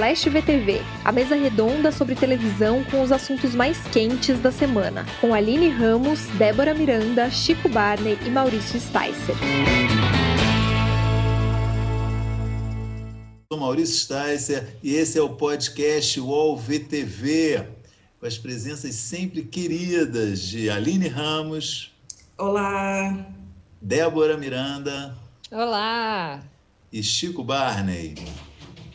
Flash VTV, a mesa redonda sobre televisão com os assuntos mais quentes da semana, com Aline Ramos, Débora Miranda, Chico Barney e Maurício Sticer. Sou Maurício Sticer e esse é o podcast UOL VTV, com as presenças sempre queridas de Aline Ramos. Olá! Débora Miranda. Olá! E Chico Barney.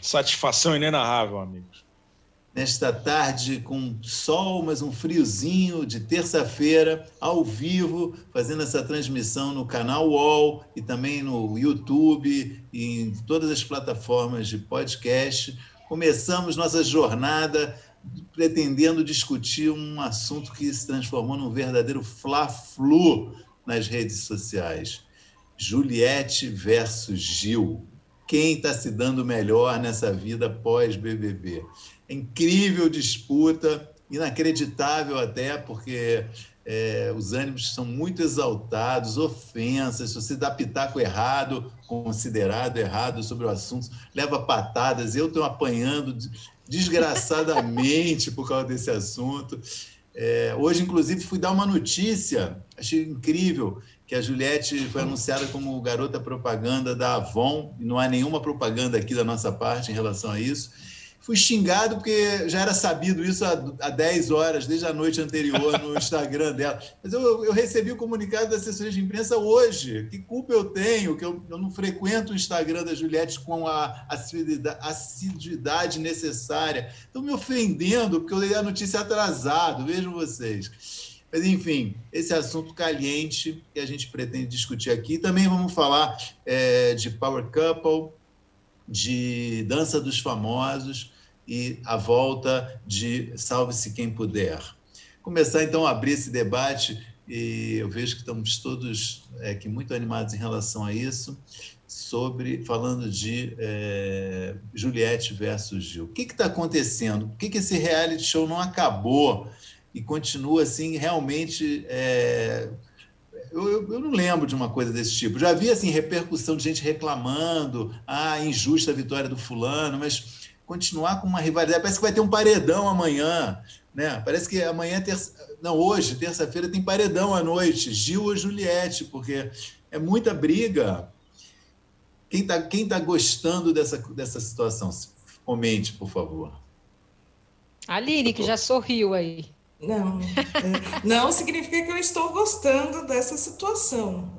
Satisfação inenarrável, amigos. Nesta tarde com sol, mas um friozinho de terça-feira, ao vivo, fazendo essa transmissão no canal UOL e também no YouTube e em todas as plataformas de podcast. Começamos nossa jornada pretendendo discutir um assunto que se transformou num verdadeiro fla-flu nas redes sociais. Juliette versus Gil. Quem está se dando melhor nessa vida pós-BBB? É incrível disputa, inacreditável até, porque é, os ânimos são muito exaltados, ofensas, se você dá pitaco errado, considerado errado sobre o assunto, leva patadas. Eu estou apanhando desgraçadamente por causa desse assunto. É, hoje, inclusive, fui dar uma notícia, achei incrível, que a Juliette foi anunciada como garota propaganda da Avon, e não há nenhuma propaganda aqui da nossa parte em relação a isso. Fui xingado porque já era sabido isso há, há 10 horas, desde a noite anterior, no Instagram dela. Mas eu, eu recebi o comunicado da assessoria de imprensa hoje. Que culpa eu tenho que eu, eu não frequento o Instagram da Juliette com a assiduidade necessária? Estão me ofendendo porque eu dei a notícia atrasado, vejam vocês. Mas, enfim, esse assunto caliente que a gente pretende discutir aqui. Também vamos falar é, de Power Couple, de Dança dos Famosos e a volta de Salve-se Quem Puder. Começar então a abrir esse debate e eu vejo que estamos todos é, aqui muito animados em relação a isso, sobre falando de é, Juliette versus Gil. O que está acontecendo? Por que, que esse reality show não acabou e continua assim realmente é, eu, eu, eu, não lembro de uma coisa desse tipo. Já vi assim repercussão de gente reclamando, ah, injusta a vitória do fulano, mas continuar com uma rivalidade. Parece que vai ter um paredão amanhã, né? Parece que amanhã, terça... não, hoje, terça-feira, tem paredão à noite, Gil ou Juliette, porque é muita briga. Quem está quem tá gostando dessa, dessa situação? Comente, por favor. Aline, que já sorriu aí. Não, é, não significa que eu estou gostando dessa situação.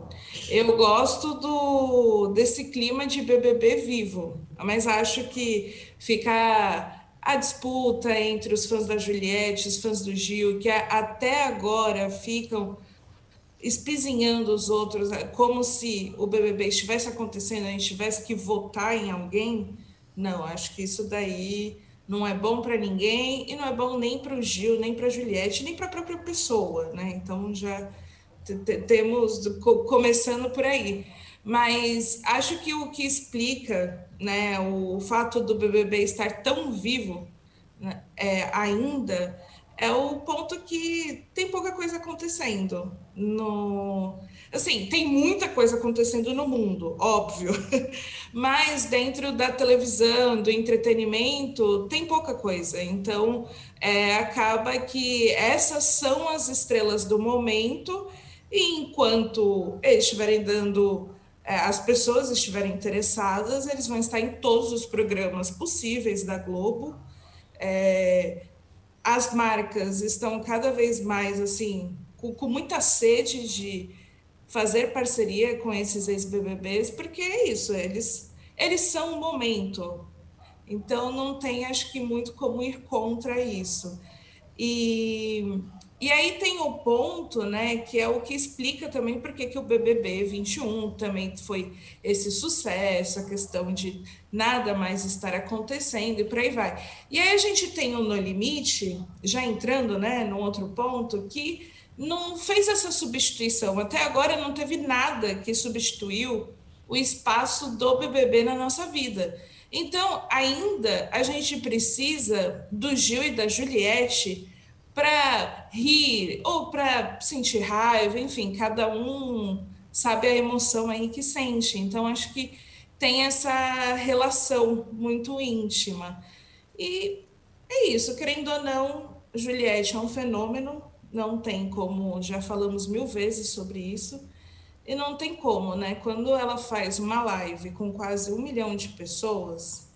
Eu gosto do desse clima de BBB vivo, mas acho que fica a disputa entre os fãs da Juliette, os fãs do Gil, que até agora ficam espizinhando os outros, como se o BBB estivesse acontecendo, a gente tivesse que votar em alguém. Não, acho que isso daí não é bom para ninguém e não é bom nem para o Gil, nem para a Juliette, nem para a própria pessoa, né? Então já temos começando por aí. Mas acho que o que explica né, o fato do BBB estar tão vivo né, é, ainda é o ponto que tem pouca coisa acontecendo. No... Assim, tem muita coisa acontecendo no mundo, óbvio, mas dentro da televisão, do entretenimento, tem pouca coisa. Então, é, acaba que essas são as estrelas do momento e enquanto eles estiverem dando, é, as pessoas estiverem interessadas, eles vão estar em todos os programas possíveis da Globo. É, as marcas estão cada vez mais assim, com, com muita sede de fazer parceria com esses ex-BBBs, porque é isso, eles, eles são o momento. Então não tem, acho que, muito como ir contra isso. E e aí tem o ponto, né, que é o que explica também porque que o BBB 21 também foi esse sucesso, a questão de nada mais estar acontecendo e por aí vai. E aí a gente tem o No Limite, já entrando, né, num outro ponto, que não fez essa substituição. Até agora não teve nada que substituiu o espaço do BBB na nossa vida. Então, ainda a gente precisa do Gil e da Juliette para rir ou para sentir raiva, enfim, cada um sabe a emoção aí que sente. Então, acho que tem essa relação muito íntima. E é isso, querendo ou não, Juliette é um fenômeno, não tem como, já falamos mil vezes sobre isso, e não tem como, né? Quando ela faz uma live com quase um milhão de pessoas,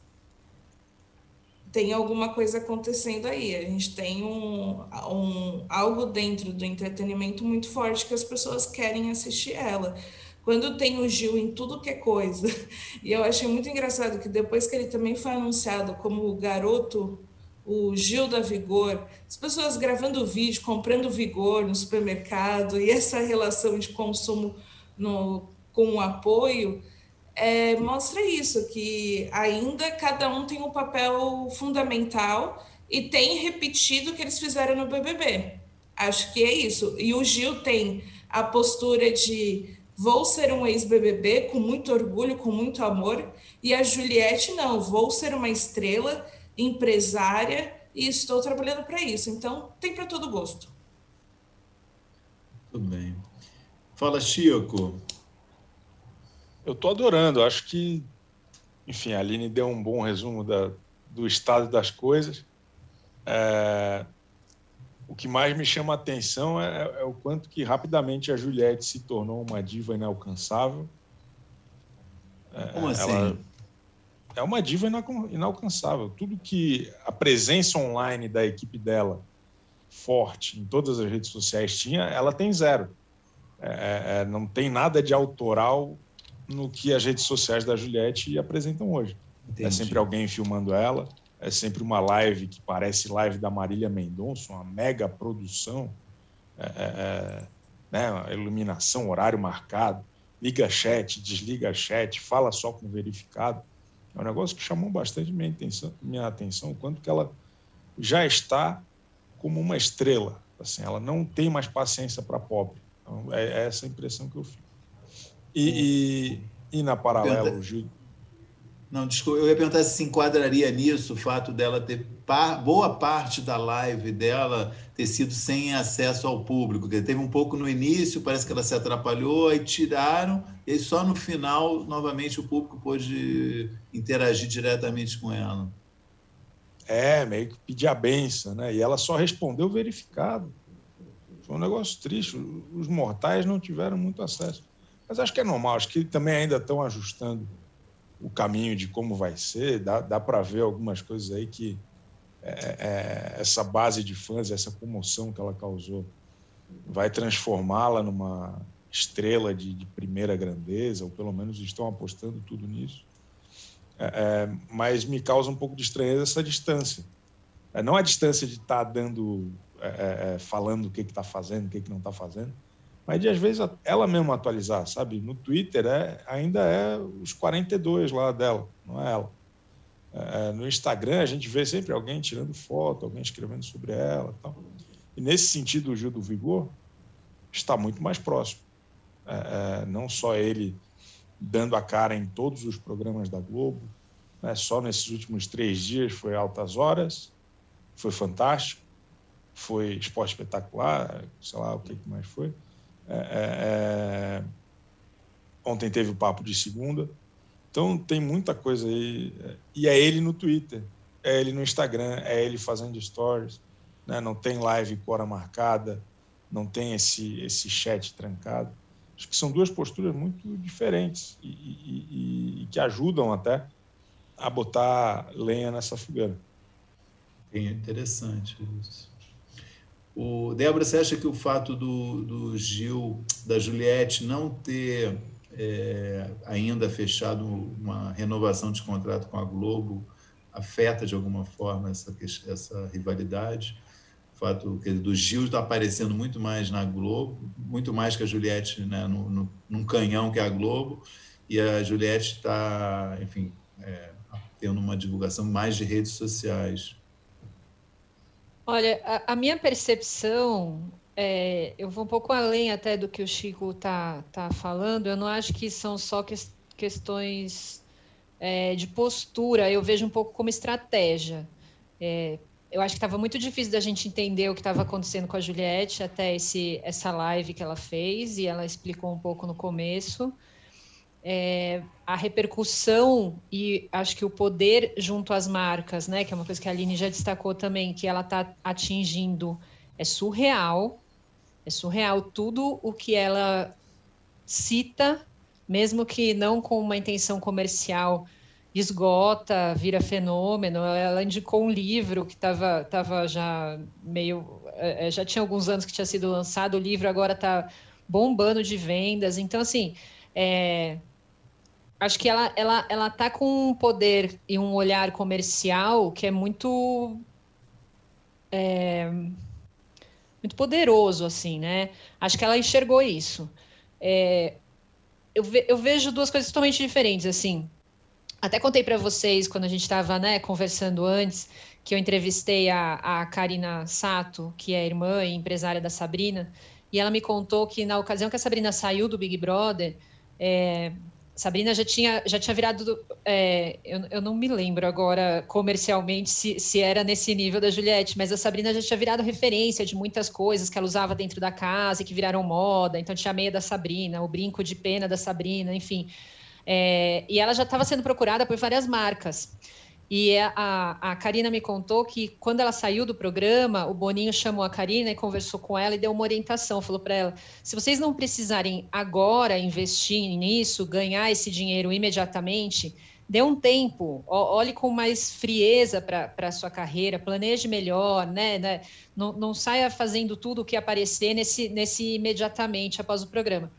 tem alguma coisa acontecendo aí. A gente tem um, um, algo dentro do entretenimento muito forte que as pessoas querem assistir ela. Quando tem o Gil em tudo que é coisa, e eu achei muito engraçado que depois que ele também foi anunciado como o garoto, o Gil da Vigor, as pessoas gravando vídeo, comprando Vigor no supermercado, e essa relação de consumo no, com o apoio, é, mostra isso, que ainda cada um tem um papel fundamental e tem repetido o que eles fizeram no BBB. Acho que é isso. E o Gil tem a postura de vou ser um ex-BBB com muito orgulho, com muito amor, e a Juliette não, vou ser uma estrela, empresária e estou trabalhando para isso. Então, tem para todo gosto. Tudo bem. Fala, Chico. Eu estou adorando. Acho que, enfim, a Aline deu um bom resumo da, do estado das coisas. É, o que mais me chama a atenção é, é, o quanto que rapidamente a Juliette se tornou uma diva inalcançável. É, Como assim? É uma diva inalcançável. Tudo que a presença online da equipe dela, forte em todas as redes sociais, tinha, ela tem zero. É, é, é, não tem nada de autoral no que as redes sociais da Juliette apresentam hoje. É Entendi. É sempre alguém filmando ela, é sempre uma live que parece live da Marília Mendonça, uma mega produção, é, é, né, iluminação, horário marcado, liga chat, desliga chat, fala só com verificado. É um negócio que chamou bastante minha atenção, minha atenção, quanto que ela já está como uma estrela. Assim, ela não tem mais paciência para pobre. Então, é, é, essa a impressão que eu fico. E, e, e na paralela, o Gil. Não, desculpa, eu ia perguntar se se enquadraria nisso o fato dela ter par, boa parte da live dela ter sido sem acesso ao público. Que teve um pouco no início, parece que ela se atrapalhou, aí tiraram, e só no final, novamente, o público pôde interagir diretamente com ela. É, meio que pedir a benção, né? E ela só respondeu verificado. Foi um negócio triste. Os mortais não tiveram muito acesso. Mas acho que é normal, acho que também ainda estão ajustando o caminho de como vai ser. Dá, dá para ver algumas coisas aí que é, é, essa base de fãs, essa comoção que ela causou, vai transformá-la numa estrela de, de, primeira grandeza, ou pelo menos estão apostando tudo nisso. É, é mas me causa um pouco de estranheza essa distância. É, não a distância de estar tá dando é, falando o que está fazendo, o que, que não está fazendo, mas de às vezes ela mesma atualizar, sabe? No Twitter é, ainda é os 42 lá dela, não é ela. É, no Instagram a gente vê sempre alguém tirando foto, alguém escrevendo sobre ela, tal. E nesse sentido o Gil do Vigor está muito mais próximo. É, é, não só ele dando a cara em todos os programas da Globo, né? só nesses últimos três dias foi altas horas, foi fantástico foi esporte espetacular, sei lá o que mais foi. É, é, é, ontem teve o papo de segunda. Então tem muita coisa aí. E é ele no Twitter, é ele no Instagram, é ele fazendo stories. Né? Não tem live com hora marcada, não tem esse, esse chat trancado. Acho que são duas posturas muito diferentes e, e, e, e que ajudam até a botar lenha nessa fogueira. É interessante isso. O, Débora, você acha que o fato do, do Gil, da Juliette, não ter é, ainda fechado uma renovação de contrato com a Globo afeta de alguma forma essa, essa rivalidade? O fato do Gil estar aparecendo muito mais na Globo, muito mais que a Juliette né, no, no, num canhão que é a Globo, e a Juliette está, enfim, é, tendo uma divulgação mais de redes sociais. Olha, a, a minha percepção, é, eu vou um pouco além até do que o Chico está tá falando, eu não acho que são só que, questões é, de postura, eu vejo um pouco como estratégia. É, eu acho que estava muito difícil da gente entender o que estava acontecendo com a Juliette até esse, essa live que ela fez, e ela explicou um pouco no começo. é, a repercussão e acho que o poder junto às marcas, né, que é uma coisa que a Aline já destacou também, que ela está atingindo, é surreal. É surreal tudo o que ela cita, mesmo que não com uma intenção comercial, esgota, vira fenômeno. Ela indicou um livro que estava tava já meio. É, já tinha alguns anos que tinha sido lançado, o livro agora está bombando de vendas. Então, assim, é, acho que ela, ela, ela tá com um poder e um olhar comercial que é muito é, muito poderoso assim né? Acho que ela enxergou isso. É, eu, ve, eu vejo duas coisas totalmente diferentes assim. Até contei para vocês quando a gente estava né, conversando antes que eu entrevistei a, a Karina Sato que é irmã e empresária da Sabrina e ela me contou que na ocasião que a Sabrina saiu do Big Brother é, Sabrina já tinha, já tinha virado. É, eu, eu, não me lembro agora comercialmente se, se era nesse nível da Juliette, mas a Sabrina já tinha virado referência de muitas coisas que ela usava dentro da casa e que viraram moda. Então tinha a meia da Sabrina, o brinco de pena da Sabrina, enfim. É, e ela já estava sendo procurada por várias marcas. E é, a, a Karina me contou que quando ela saiu do programa, o Boninho chamou a Karina e conversou com ela e deu uma orientação. Falou para ela: se vocês não precisarem agora investir nisso, ganhar esse dinheiro imediatamente, dê um tempo, olhe com mais frieza para a sua carreira, planeje melhor, né? né? Não, não saia fazendo tudo o que aparecer nesse, nesse imediatamente após o programa.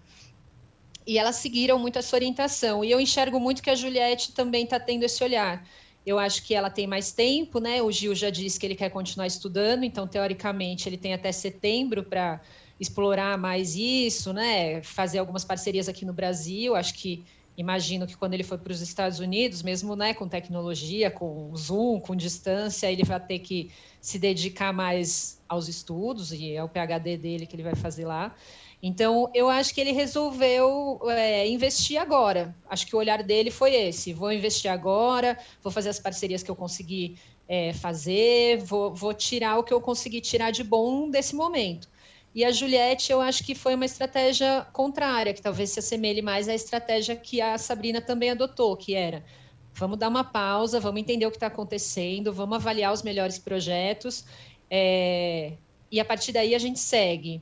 E elas seguiram muito essa orientação. E eu enxergo muito que a Juliette também está tendo esse olhar. Eu acho que ela tem mais tempo, né? O Gil já disse que ele quer continuar estudando, então, teoricamente, ele tem até setembro para explorar mais isso, né? Fazer algumas parcerias aqui no Brasil. Acho que imagino que quando ele for para os Estados Unidos, mesmo né, com tecnologia, com Zoom, com distância, ele vai ter que se dedicar mais aos estudos e ao PhD dele que ele vai fazer lá. Então, eu acho que ele resolveu é, investir agora. Acho que o olhar dele foi esse: vou investir agora, vou fazer as parcerias que eu consegui é, fazer, vou, vou tirar o que eu consegui tirar de bom desse momento. E a Juliette, eu acho que foi uma estratégia contrária, que talvez se assemelhe mais à estratégia que a Sabrina também adotou, que era vamos dar uma pausa, vamos entender o que está acontecendo, vamos avaliar os melhores projetos, é, e a partir daí a gente segue.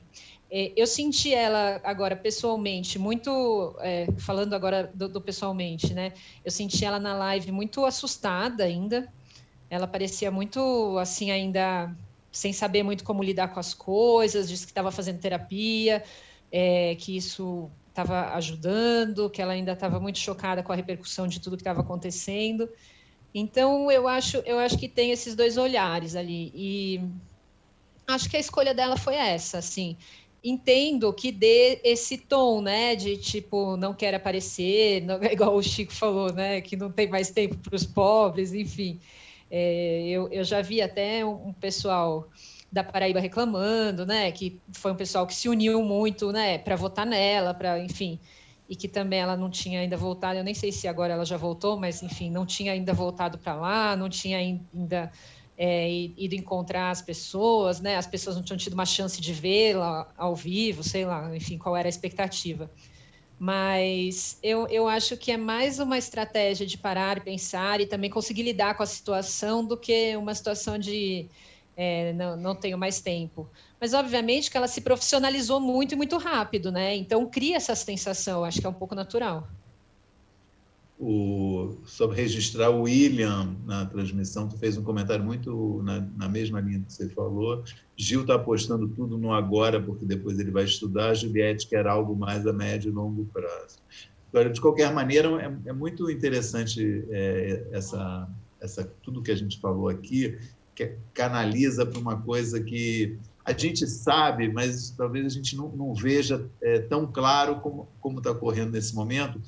É, eu senti ela agora pessoalmente muito, é, falando agora do, do, pessoalmente, né? Eu senti ela na live muito assustada ainda. Ela parecia muito assim ainda sem saber muito como lidar com as coisas. Disse que estava fazendo terapia, é, que isso estava ajudando, que ela ainda estava muito chocada com a repercussão de tudo que estava acontecendo. Então eu acho, eu acho que tem esses dois olhares ali e acho que a escolha dela foi essa, assim entendo que dê esse tom, né, de tipo, não quer aparecer, não, igual o Chico falou, né, que não tem mais tempo para os pobres, enfim. É, eu, eu já vi até um, um, pessoal da Paraíba reclamando, né, que foi um pessoal que se uniu muito, né, para votar nela, para, enfim, e que também ela não tinha ainda voltado, eu nem sei se agora ela já voltou, mas, enfim, não tinha ainda voltado para lá, não tinha ainda é, ido encontrar as pessoas, né? As pessoas não tinham tido uma chance de vê-la ao vivo, sei lá, enfim, qual era a expectativa. Mas eu, eu acho que é mais uma estratégia de parar e pensar e também conseguir lidar com a situação do que uma situação de é, não, não tenho mais tempo. Mas, obviamente, que ela se profissionalizou muito e muito rápido, né? Então, cria essa sensação, acho que é um pouco natural o, sobre registrar o William na transmissão, tu fez um comentário muito na, na mesma linha que você falou. Gil está apostando tudo no agora, porque depois ele vai estudar. Juliette quer algo mais a médio e longo prazo. Agora, de qualquer maneira, é, é muito interessante é, essa, essa tudo que a gente falou aqui, que canaliza para uma coisa que a gente sabe, mas talvez a gente não, não veja é, tão claro como está ocorrendo nesse momento,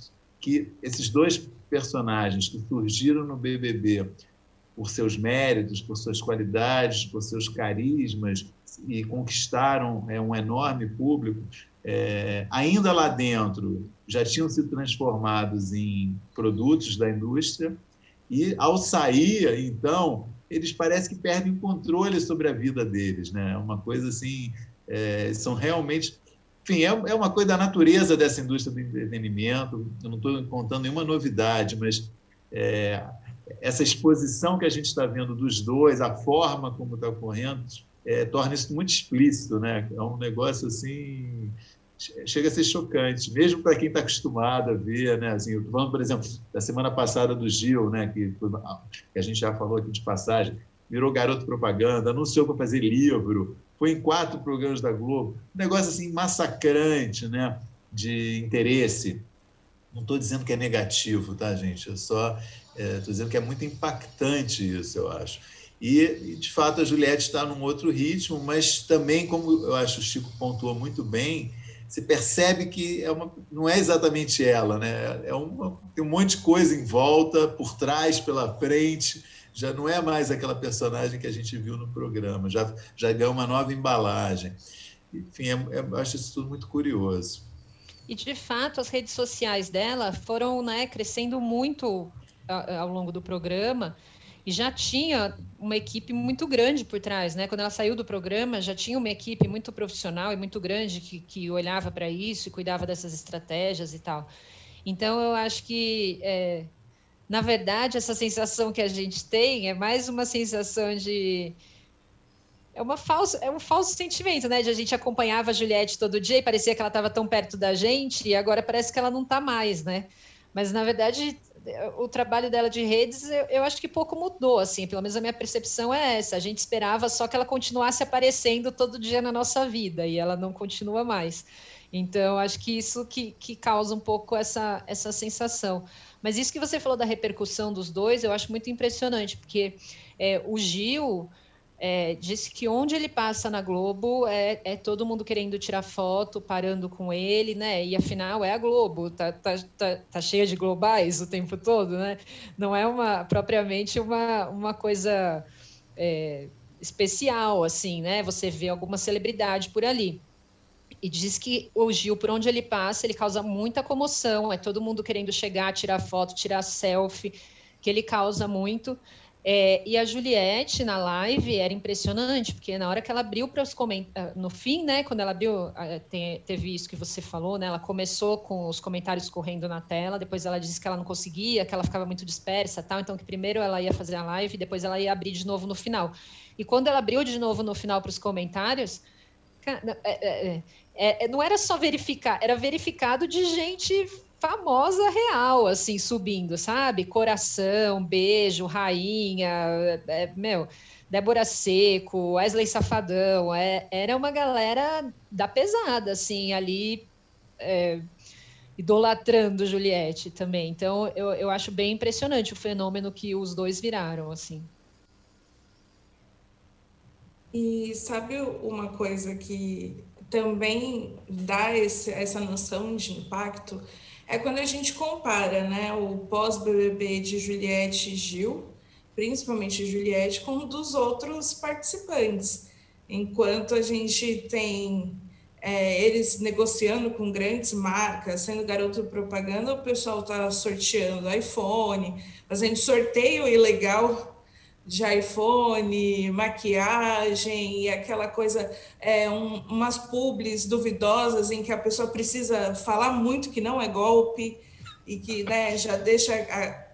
que esses dois personagens que surgiram no BBB por seus méritos, por suas qualidades, por seus carismas e conquistaram é, um enorme público, é, ainda lá dentro já tinham sido transformados em produtos da indústria e ao sair, então, eles parecem que perdem o controle sobre a vida deles, né? É uma coisa assim, é, são realmente enfim, é, é uma coisa da natureza dessa indústria do entretenimento. Eu não estou contando nenhuma novidade, mas é, essa exposição que a gente está vendo dos dois, a forma como está ocorrendo, é, torna isso muito explícito, né? É um negócio assim chega a ser chocante, mesmo para quem está acostumado a ver, né? Assim, falando, por exemplo, da semana passada do Gil, né? Que, que a gente já falou aqui de passagem, virou garoto propaganda, anunciou para fazer livro, foi em quatro programas da Globo, um negócio assim massacrante, né? De interesse. Não estou dizendo que é negativo, tá, gente? Eu só estou é, dizendo que é muito impactante isso, eu acho. E, de fato, a Juliette está num outro ritmo, mas também, como eu acho o Chico pontuou muito bem, você percebe que é uma, não é exatamente ela, né? É uma, tem um monte de coisa em volta, por trás, pela frente. Já não é mais aquela personagem que a gente viu no programa, já, já ganhou uma nova embalagem. Enfim, é, é, acho isso tudo muito curioso. E, de fato, as redes sociais dela foram né, crescendo muito ao longo do programa e já tinha uma equipe muito grande por trás, né? Quando ela saiu do programa, já tinha uma equipe muito profissional e muito grande que, que olhava para isso e cuidava dessas estratégias e tal. Então, eu acho que, é, na verdade, essa sensação que a gente tem é mais uma sensação de é uma falsa, é um falso sentimento, né? De a gente acompanhava a Juliette todo dia e parecia que ela estava tão perto da gente e agora parece que ela não está mais, né? Mas na verdade o trabalho dela de redes, eu, eu, acho que pouco mudou, assim, pelo menos a minha percepção é essa. A gente esperava só que ela continuasse aparecendo todo dia na nossa vida e ela não continua mais. Então, acho que isso que, que causa um pouco essa, essa sensação. Mas isso que você falou da repercussão dos dois, eu acho muito impressionante, porque é, o Gil é, disse que onde ele passa na Globo é, é, todo mundo querendo tirar foto, parando com ele, né? E afinal é a Globo, tá, tá, tá, tá cheia de globais o tempo todo, né? Não é uma propriamente uma, uma coisa é, especial, assim, né? Você vê alguma celebridade por ali. E diz que o Gil, por onde ele passa, ele causa muita comoção, é todo mundo querendo chegar, tirar foto, tirar selfie, que ele causa muito. É, e a Juliette na live era impressionante, porque na hora que ela abriu para os comentários, no fim, né, quando ela abriu, tem, teve isso que você falou, né, ela começou com os comentários correndo na tela, depois ela disse que ela não conseguia, que ela ficava muito dispersa, tal, então que primeiro ela ia fazer a live, depois ela ia abrir de novo no final. E quando ela abriu de novo no final para os comentários, é, é, é, é, não era só verificar, era verificado de gente famosa real, assim, subindo, sabe? Coração, beijo, rainha, é, meu, Débora Seco, Wesley Safadão, é, era uma galera da pesada, assim, ali é, idolatrando Juliette também. Então, eu, eu acho bem impressionante o fenômeno que os dois viraram, assim. E sabe uma coisa que também dá esse, essa noção de impacto? é quando a gente compara né, o pós-BBB de Juliette e Gil, principalmente Juliette, com um dos outros participantes. Enquanto a gente tem é, eles negociando com grandes marcas, sendo garoto propaganda, o pessoal está sorteando iPhone, fazendo sorteio ilegal de iPhone, maquiagem e aquela coisa, é, um, umas publis duvidosas em que a pessoa precisa falar muito que não é golpe e que né, já deixa a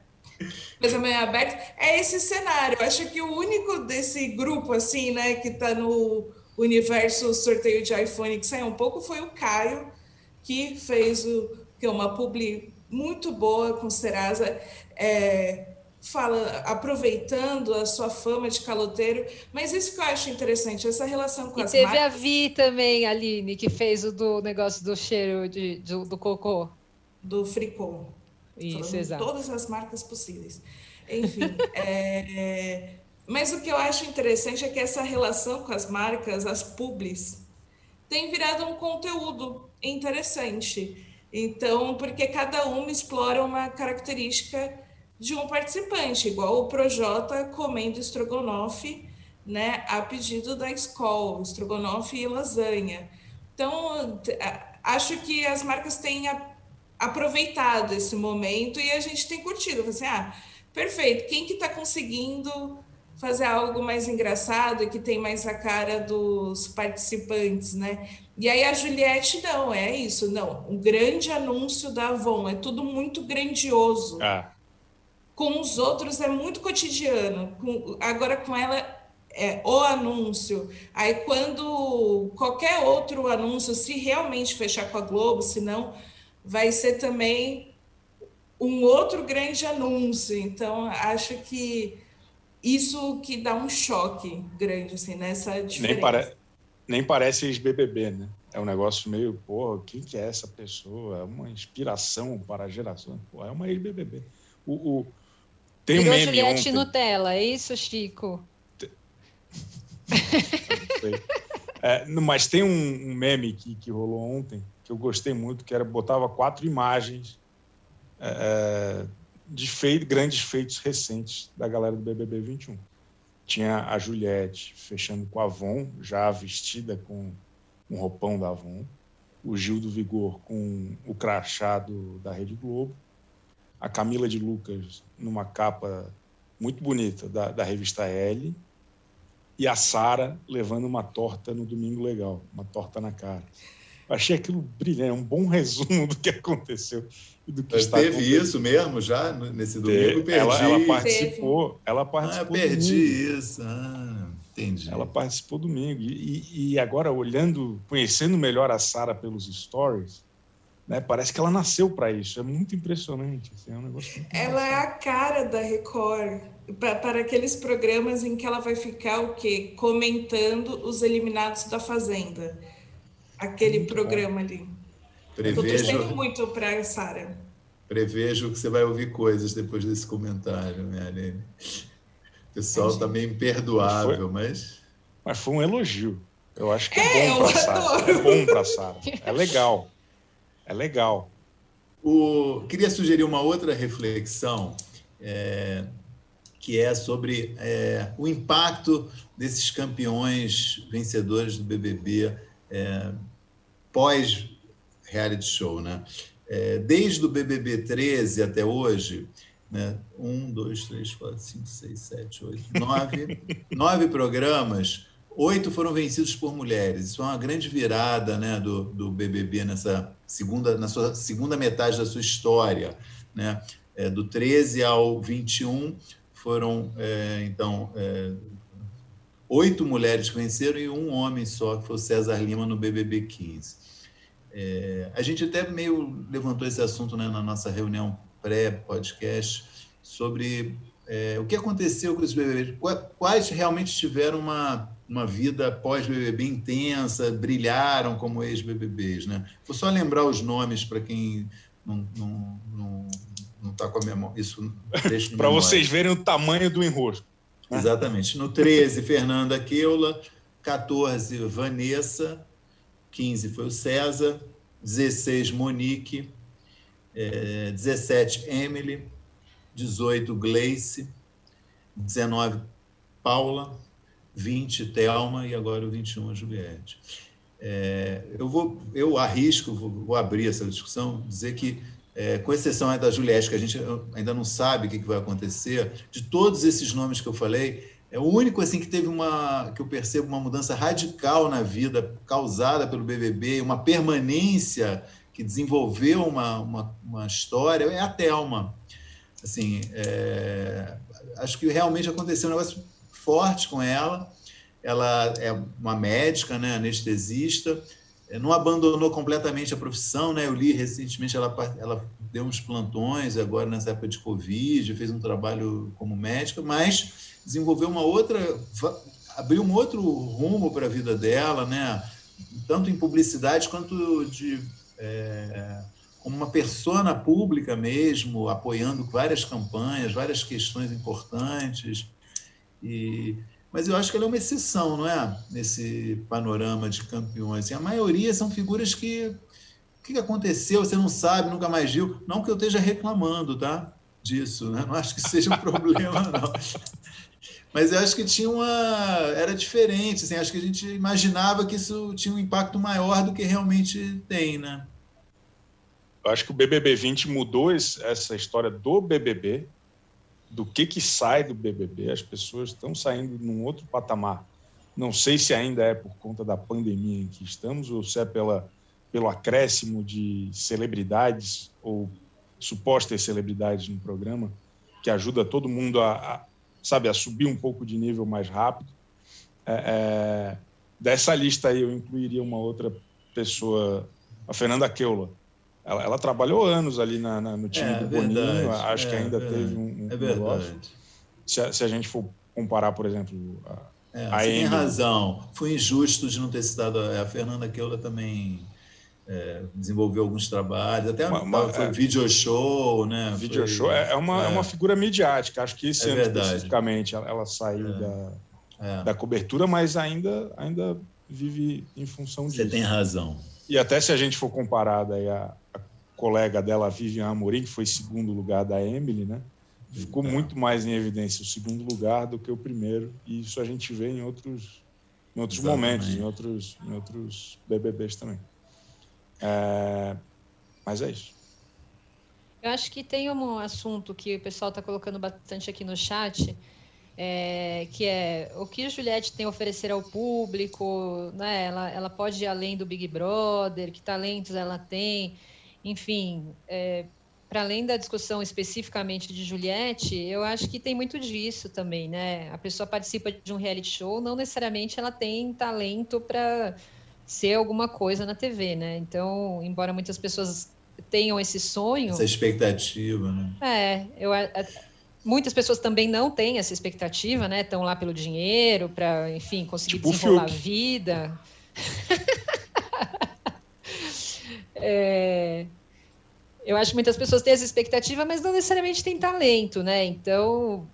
coisa meio aberta. É esse cenário. Eu acho que o único desse grupo assim, né, que está no universo sorteio de iPhone que saiu um pouco foi o Caio, que fez o, que é uma publi muito boa com Serasa. É, fala, aproveitando a sua fama de caloteiro, mas isso que eu acho interessante, essa relação com e as teve marcas... a Vi também, Aline, que fez o do negócio do cheiro de, do, do cocô. Do fricô. Isso, exato. Todas as marcas possíveis. Enfim, é... mas o que eu acho interessante é que essa relação com as marcas, as publis, tem virado um conteúdo interessante. Então, porque cada uma explora uma característica de um participante, igual o Projota comendo estrogonofe, né, a pedido da escola, estrogonofe e lasanha. Então, acho que as marcas têm aproveitado esse momento e a gente tem curtido. Assim, ah, perfeito, quem que está conseguindo fazer algo mais engraçado e que tem mais a cara dos participantes, né? E aí a Juliette não, é isso, não. Um grande anúncio da Avon, é tudo muito grandioso. Ah. Com os outros é muito cotidiano. Com, agora com ela é o anúncio. Aí quando qualquer outro anúncio, se realmente fechar com a Globo, se não, vai ser também um outro grande anúncio. Então acho que isso que dá um choque grande assim nessa diferença. Nem, pare... Nem parece ex-BBB, né? É um negócio meio, pô, quem que é essa pessoa? É uma inspiração para a geração. Pô, é uma ex-BBB. O, o... Tem Virou um meme Juliette ontem. Nutella, é isso, Chico? É, mas tem um, um meme que, que rolou ontem que eu gostei muito, que era botava quatro imagens é, de fei grandes feitos recentes da galera do BBB 21. Tinha a Juliette fechando com a Avon, já vestida com um roupão da Avon. O Gil do Vigor com o crachado da Rede Globo. A Camila de Lucas numa capa muito bonita da, da revista L. E a Sara levando uma torta no Domingo Legal, uma torta na cara. Achei aquilo brilhante, um bom resumo do que aconteceu e do que Mas está teve isso mesmo já nesse domingo? Perdi. Ela, ela participou, ela ah, participou perdi domingo. isso. Ah, entendi. Ela participou domingo. E, e agora, olhando, conhecendo melhor a Sara pelos stories, né, parece que ela nasceu para isso. É muito impressionante. Assim, é um negócio muito Ela é a cara da Record pa- para aqueles programas em que ela vai ficar o quê? Comentando os eliminados da Fazenda. Aquele Muito programa ali. Eu tô torcendo Prevejo, muito para a Sara. prevejo que você vai ouvir coisas depois desse comentário, né, Aline? O pessoal está meio imperdoável, mas. Mas foi um elogio. Eu acho que é, É, bom para Sara. adoro. É bom para Sara. É legal. É legal. O, queria sugerir uma outra reflexão, é, que é sobre é, o impacto desses campeões vencedores do BBB é, pós-reality show. Né? É, desde o BBB 13 até hoje, né, um, dois, três, quatro, cinco, seis, sete, oito, nove, nove programas, oito foram vencidos por mulheres. Isso é uma grande virada né, do, do BBB nessa segunda, na sua segunda metade da sua história. Né? É, do 13 ao 21 foram, é, então, é, oito mulheres que venceram e um homem só, que foi o César Lima no BBB 15. É, a gente até meio levantou esse assunto né, na nossa reunião pré-podcast sobre é, o que aconteceu com os BBBs, quais realmente tiveram uma, uma vida pós-BBB intensa, brilharam como ex-BBBs. Né? Vou só lembrar os nomes para quem não está não, não, não tá com a memória. Isso Para vocês verem o tamanho do enrosco. Exatamente. No 13, Fernanda Keula. 14, Vanessa. 15 foi o César. 16, Monique. É, 17, Emily. 18, Gleice. 19, Paula. 20, Thelma. E agora o 21, a Juliette. É, eu, vou, eu arrisco, vou, vou abrir essa discussão, dizer que é, com exceção da Juliette, que a gente ainda não sabe o que, que vai acontecer, de todos esses nomes que eu falei, é o único assim que teve uma que eu percebo uma mudança radical na vida causada pelo BBB, uma permanência que desenvolveu uma, uma, uma história é a Thelma. Assim, é, acho que realmente aconteceu um negócio forte com ela. Ela é uma médica, né, anestesista, não abandonou completamente a profissão, né? Eu li recentemente ela ela deu uns plantões agora nessa época de covid, fez um trabalho como médica, mas desenvolveu uma outra, abriu um outro rumo para a vida dela, né? Tanto em publicidade quanto de é, como uma persona pública mesmo, apoiando várias campanhas, várias questões importantes e mas eu acho que ela é uma exceção, não é? Nesse panorama de campeões. a maioria são figuras que. O que aconteceu? Você não sabe, nunca mais viu. Não que eu esteja reclamando, tá? Disso, né? Não acho que seja um problema, não. Mas eu acho que tinha uma. Era diferente, assim, acho que a gente imaginava que isso tinha um impacto maior do que realmente tem, né? Eu acho que o BBB 20 mudou essa história do BBB do que, que sai do BBB. As pessoas estão saindo num outro patamar. Não sei se ainda é por conta da pandemia em que estamos ou se é pela, pelo acréscimo de celebridades ou supostas celebridades no programa, que ajuda todo mundo a, a sabe, a subir um pouco de nível mais rápido. É, é, dessa lista aí eu incluiria uma outra pessoa, a Fernanda Keula. Ela, ela trabalhou anos ali na, na no time é, do verdade, Boninho, acho é, que ainda verdade, teve um, um é verdade. Se a, se a, gente for comparar, por exemplo, a, é, a você tem razão. Foi injusto de não ter citado a, a Fernanda Keula também é, desenvolveu alguns trabalhos, até uma, uma, foi é, video show, né? Video foi, show é, é uma, é. uma figura midiática, acho que esse é ano especificamente ela, ela saiu é. da, é. da cobertura, mas ainda, ainda vive em função disso. Você tem razão. E até se a gente for comparar daí a, a colega dela, Vivian Amorim, que foi segundo lugar da Emily, né? Ficou muito mais em evidência o segundo lugar do que o primeiro, e isso a gente vê em outros, em outros momentos, em outros, em outros BBBs também. É, mas é isso. Eu acho que tem um assunto que o pessoal está colocando bastante aqui no chat, é, que é o que a Juliette tem a oferecer ao público, né? Ela, ela pode ir além do Big Brother, que talentos ela tem, enfim. É, para além da discussão especificamente de Juliette, eu acho que tem muito disso também, né? A pessoa participa de um reality show, não necessariamente ela tem talento para ser alguma coisa na TV, né? Então, embora muitas pessoas tenham esse sonho. Essa expectativa, né? É, eu, muitas pessoas também não têm essa expectativa, né? Estão lá pelo dinheiro, para, enfim, conseguir tipo desenrolar a vida. é, eu acho que muitas pessoas têm essa expectativa, mas não necessariamente têm talento, né? Então,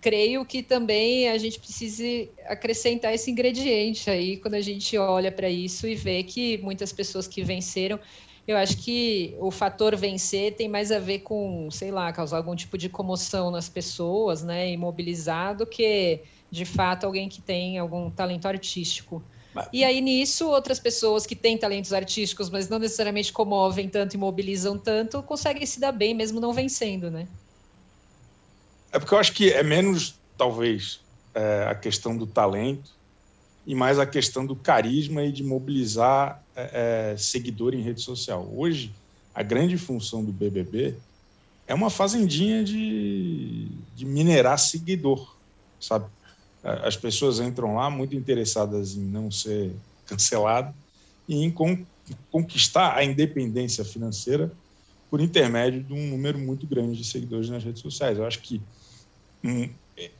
creio que também a gente precise acrescentar esse ingrediente aí quando a gente olha para isso e vê que muitas pessoas que venceram. Eu acho que o fator vencer tem mais a ver com, sei lá, causar algum tipo de comoção nas pessoas, né, imobilizar, do que de fato alguém que tem algum talento artístico. E aí nisso, outras pessoas que têm talentos artísticos, mas não necessariamente comovem tanto, imobilizam tanto, conseguem se dar bem mesmo não vencendo, né? É porque eu acho que é menos, talvez, é, a questão do talento e mais a questão do carisma e de mobilizar é, é, seguidor em rede social. Hoje, a grande função do BBB é uma fazendinha de, de minerar seguidor, sabe? As pessoas entram lá muito interessadas em não ser cancelado e em con conquistar a independência financeira por intermédio de um número muito grande de seguidores nas redes sociais. Eu acho que um,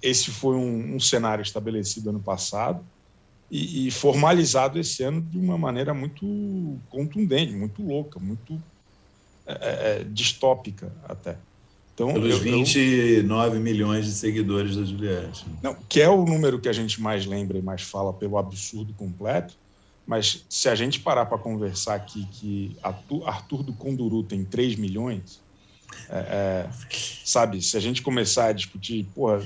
esse foi um, um, cenário estabelecido ano passado e, e, formalizado esse ano de uma maneira muito contundente, muito louca, muito é, é, é distópica até. Então, Pelos eu, 29 eu, milhões de seguidores da Juliette. Não, que é o número que a gente mais lembra e mais fala pelo absurdo completo, mas se a gente parar para conversar aqui que Arthur do Conduru tem 3 milhões, é, é, sabe, se a gente começar a discutir, porra,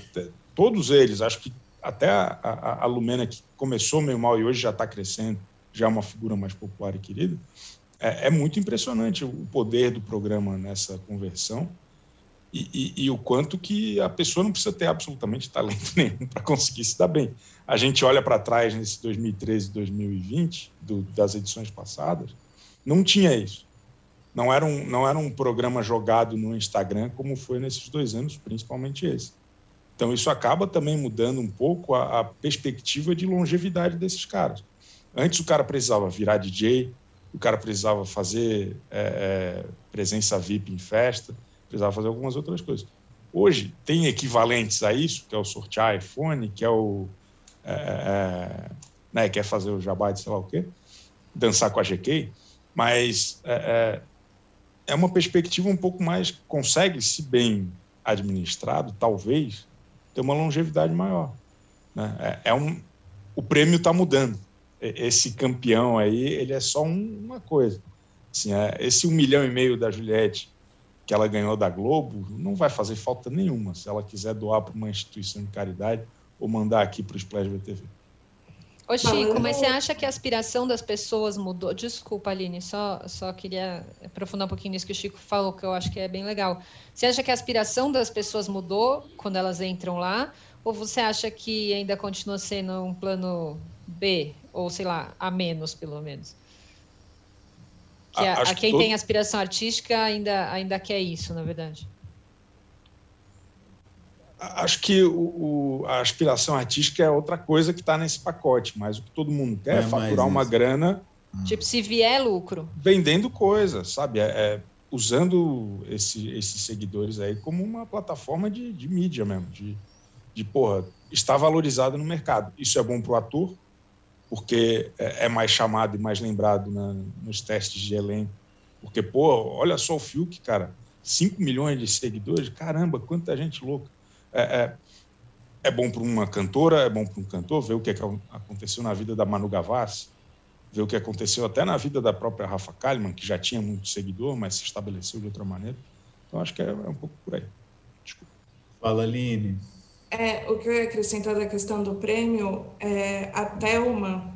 todos eles, acho que até a, a, a Lumena, que começou meio mal e hoje já está crescendo, já é uma figura mais popular e querida, é, é, muito impressionante o poder do programa nessa conversão e, e, e, o quanto que a pessoa não precisa ter absolutamente talento nenhum para conseguir se dar bem. A gente olha para trás nesse 2013 2020, do, das edições passadas, não tinha isso. Não era, um, não era um programa jogado no Instagram como foi nesses dois anos, principalmente esse. Então, isso acaba também mudando um pouco a, a perspectiva de longevidade desses caras. Antes, o cara precisava virar DJ, o cara precisava fazer é, é, presença VIP em festa, precisava fazer algumas outras coisas. Hoje, tem equivalentes a isso, que é o sortear iPhone, que é o. É, é né, quer fazer o jabá de sei lá o quê, dançar com a GK, mas é, é é uma perspectiva um pouco mais consegue se bem administrado talvez ter uma longevidade maior né? é, é um o prêmio está mudando esse campeão aí ele é só um, uma coisa assim é, esse um milhão e meio da Juliette que ela ganhou da Globo não vai fazer falta nenhuma se ela quiser doar para uma instituição de caridade ou mandar aqui para o Splash VTV. Ô, Chico, mas você acha que a aspiração das pessoas mudou? Desculpa, Aline, só, só queria aprofundar um pouquinho nisso que o Chico falou, que eu acho que é bem legal. Você acha que a aspiração das pessoas mudou quando elas entram lá? Ou você acha que ainda continua sendo um plano B? Ou, sei lá, a menos, pelo menos? Que a, a quem que todo... tem aspiração artística ainda, ainda quer isso, na verdade acho que o, o, a aspiração artística é outra coisa que está nesse pacote, mas o que todo mundo quer é, é faturar uma grana. Tipo, se vier lucro. Vendendo coisa, sabe? É, é, usando esse, esses seguidores aí como uma plataforma de, de mídia mesmo, de, de, porra, está valorizado no mercado. Isso é bom para o ator, porque é, é, mais chamado e mais lembrado na, nos testes de elenco. Porque, pô, olha só o Fiuk, cara, 5 milhões de seguidores, caramba, quanta gente louca é, é, é bom para uma cantora, é bom para um cantor ver o que, é que aconteceu na vida da Manu Gavassi, ver o que aconteceu até na vida da própria Rafa Kalimann, que já tinha muito seguidor, mas se estabeleceu de outra maneira. Então, acho que é, é um pouco por aí. Desculpa. Fala, Aline. É, o que eu ia acrescentar da questão do prêmio, é, a Thelma,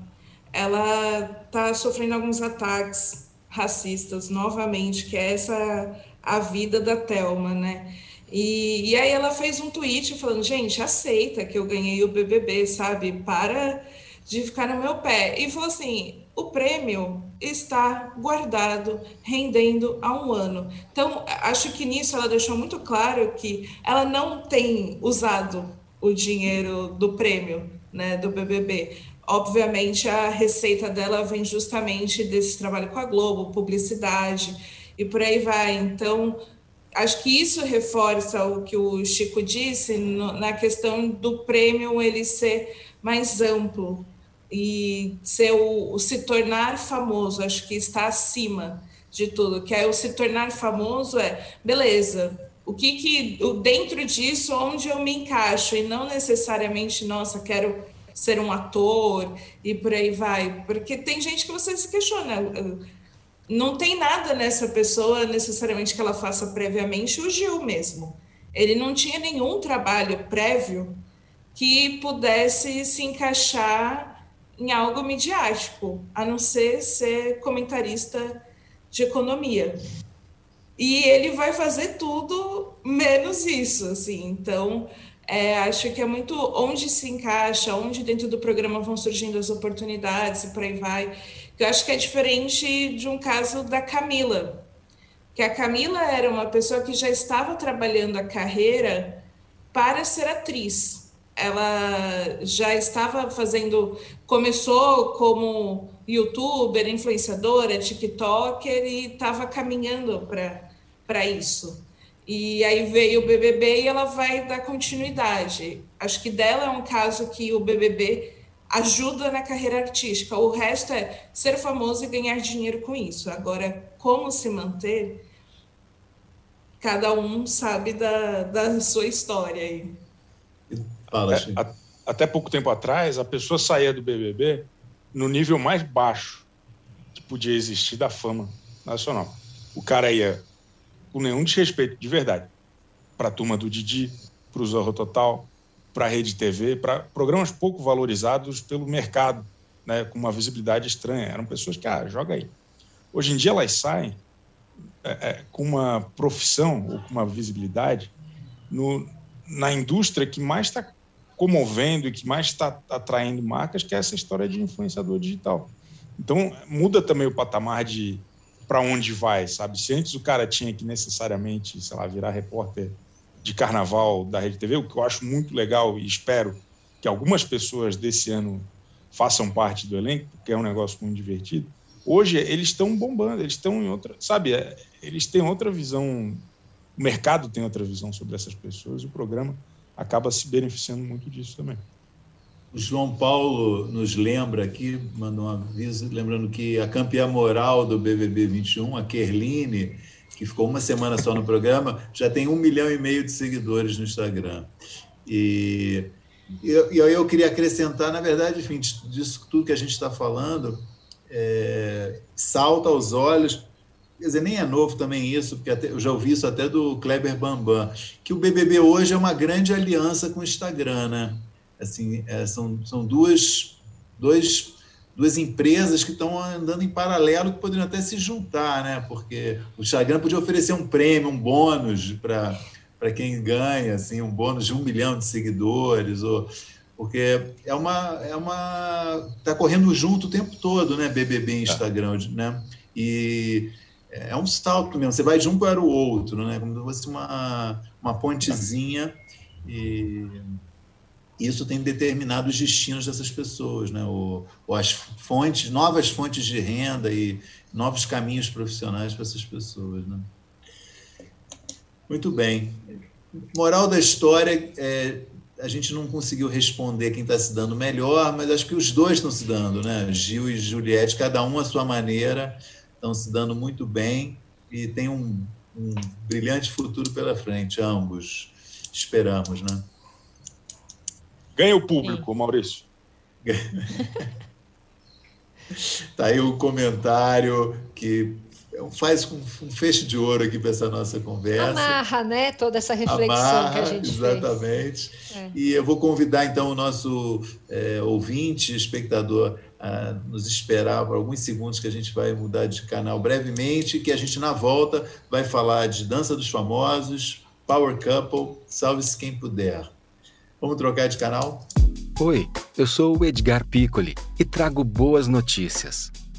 ela está sofrendo alguns ataques racistas novamente, que é essa a vida da Thelma, né? E, e aí ela fez um tweet falando, gente, aceita que eu ganhei o BBB, sabe? Para de ficar no meu pé. E falou assim, o prêmio está guardado, rendendo há um ano. Então, acho que nisso ela deixou muito claro que ela não tem usado o dinheiro do prêmio, né, do BBB. Obviamente, a receita dela vem justamente desse trabalho com a Globo, publicidade e por aí vai. Então, acho que isso reforça o que o Chico disse no, na questão do prêmio ele ser mais amplo e ser o, o, se tornar famoso, acho que está acima de tudo, que é o se tornar famoso é beleza. O que que dentro disso onde eu me encaixo e não necessariamente nossa quero ser um ator e por aí vai, porque tem gente que você se questiona não tem nada nessa pessoa necessariamente que ela faça previamente, o Gil mesmo. Ele não tinha nenhum trabalho prévio que pudesse se encaixar em algo midiático, a não ser ser comentarista de economia. E ele vai fazer tudo menos isso, assim. Então, é, acho que é muito onde se encaixa, onde dentro do programa vão surgindo as oportunidades e por aí vai. Eu acho que é diferente de um caso da Camila, que a Camila era uma pessoa que já estava trabalhando a carreira para ser atriz. Ela já estava fazendo, começou como youtuber, influenciadora, TikToker e estava caminhando para isso. E aí veio o BBB e ela vai dar continuidade. Acho que dela é um caso que o BBB ajuda na carreira artística. O resto é ser famoso e ganhar dinheiro com isso. Agora, como se manter, cada um sabe da, da sua história aí. Fala, é, a, até pouco tempo atrás, a pessoa saía do BBB no nível mais baixo que podia existir da fama nacional. O cara ia com nenhum desrespeito, de verdade, para a turma do Didi, para o Zorro Total, para a rede TV, para programas pouco valorizados pelo mercado, né, com uma visibilidade estranha. Eram pessoas que, ah, joga aí. Hoje em dia elas saem é, é, com uma profissão ou com uma visibilidade no, na indústria que mais está comovendo e que mais está atraindo marcas, que é essa história de influenciador digital. Então, muda também o patamar de para onde vai, sabe? Se antes o cara tinha que necessariamente, sei lá, virar repórter de carnaval da Rede TV, o que eu acho muito legal e espero que algumas pessoas desse ano façam parte do elenco, porque é um negócio muito divertido. Hoje eles estão bombando, eles estão em outra, sabe, é, eles têm outra visão, o mercado tem outra visão sobre essas pessoas, o programa acaba se beneficiando muito disso também. O João Paulo nos lembra aqui, mandou um aviso, lembrando que a campeã moral do BBB 21, a Kerline, que ficou uma semana só no programa, já tem um milhão e meio de seguidores no Instagram. E, e, e eu queria acrescentar, na verdade, enfim, disso tudo que a gente está falando, é, salta aos olhos, quer dizer, nem é novo também isso, porque até, eu já ouvi isso até do Kleber Bambam, que o BBB hoje é uma grande aliança com o Instagram, né? Assim, é, são, são duas dois, duas empresas que estão andando em paralelo que poderiam até se juntar, né? Porque o Instagram podia oferecer um prêmio, um bônus para para quem ganha, assim, um bônus de um milhão de seguidores, ou porque é uma é uma tá correndo junto o tempo todo, né? BBB e. Instagram, né? E é um salto mesmo. Você vai de um para o outro, né? Como se fosse uma uma pontezinha e isso tem determinado os destinos dessas pessoas, né? O, as fontes, novas fontes de renda e novos caminhos profissionais para essas pessoas, né? Muito bem. Moral da história é a gente não conseguiu responder quem está se dando melhor, mas acho que os dois estão se dando, né? Gil e Juliette, cada um à sua maneira, estão se dando muito bem e tem um, um brilhante futuro pela frente, ambos. Esperamos, né? Ganha o público, Sim. Maurício. tá aí o comentário que faz um fecho de ouro aqui para essa nossa conversa. Amarra, né? Toda essa reflexão Amarra, que a gente exatamente. fez. É. E eu vou convidar, então, o nosso é, ouvinte, espectador, a nos esperar por alguns segundos que a gente vai mudar de canal brevemente, que a gente, na volta, vai falar de Dança dos Famosos, Power Couple, Salve-se Quem Puder. Vamos trocar de canal? Oi, eu sou o Edgar Piccoli e trago boas notícias.